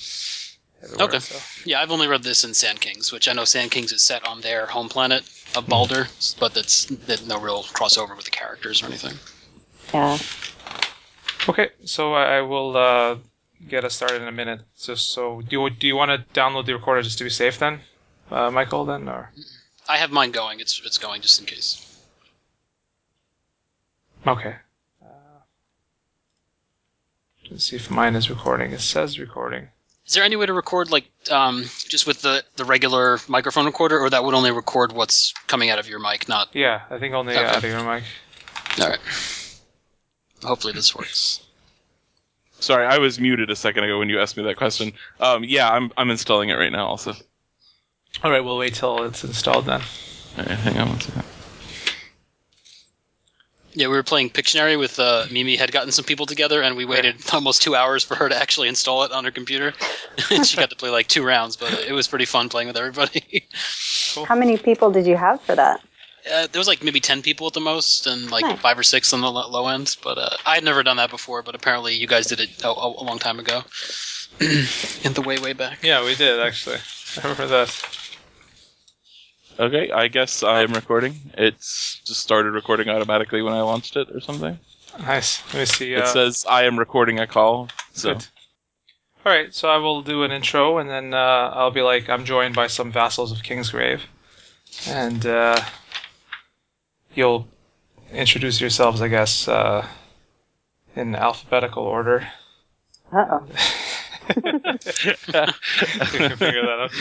Everywhere, Okay. so. Yeah, I've only read this in Sand Kings, which I know Sand Kings is set on their home planet of Baldur, but that's that no real crossover with the characters or anything. Yeah. Okay, so I I will uh, get us started in a minute. So, so do you, do you want to download the recorder just to be safe then, uh, Michael? Then or I have mine going. It's it's going just in case. okay. Uh, let's see if mine is recording. It says recording. Is there any way to record like um, just with the, the regular microphone recorder, or that would only record what's coming out of your mic, not? Yeah, I think only Okay. out of your mic. All right. Hopefully this works. Sorry, I was muted a second ago when you asked me that question. Um, yeah, I'm I'm installing it right now. Also, All right, we'll wait till it's installed then. All right, hang on one second. Yeah, we were playing Pictionary with uh, Mimi had gotten some people together, and we waited [LAUGHS] almost two hours for her to actually install it on her computer. [LAUGHS] and she got to play like two rounds, but it was pretty fun playing with everybody. How many people did you have for that? uh, there was like maybe ten people at the most, and like Nice. five or six on the lo- low end. But uh, I had never done that before. But apparently, you guys did it a, a, a long time ago, [CLEARS THROAT] in the way way back. Yeah, we did actually. I remember that. Okay, I guess I am recording. It's just started recording automatically when I launched it or something. Nice. Let me see. Uh, It says I am recording a call. So Good. All right, so I will do an intro, and then uh, I'll be like, I'm joined by some vassals of Kingsgrave, and uh, you'll introduce yourselves, I guess, uh, in alphabetical order. Uh oh. you [LAUGHS] can figure that out.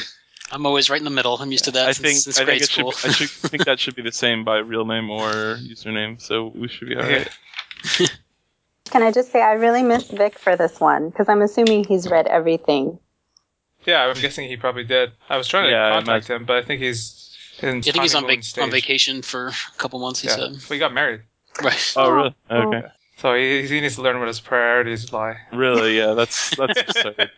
I'm always right in the middle. I'm used to that I since, think since I grade think it should school. I should [LAUGHS] think that should be the same by real name or username. So we should be alright. [LAUGHS] Can I just say I really miss Vic for this one because I'm assuming he's read everything. Yeah, I'm guessing he probably did. I was trying to Yeah, I contact him, but I think he's in. I think he's on, honeymoon vac- on vacation for a couple months. He Yeah, said. we got married, Right. Oh really? Oh. Okay. so he, he needs to learn what his priorities lie. Really? Yeah. That's that's [LAUGHS] absurd.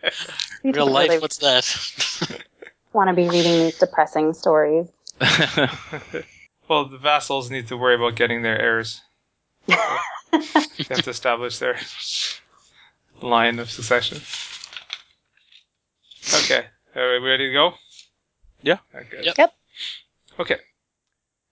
You Real life. What's that? Want to be reading these depressing stories. [LAUGHS] Well, the vassals need to worry about getting their heirs. [LAUGHS] They have to establish their line of succession. Okay, are we ready to go? Yeah. Okay. Yep. Yep. Okay.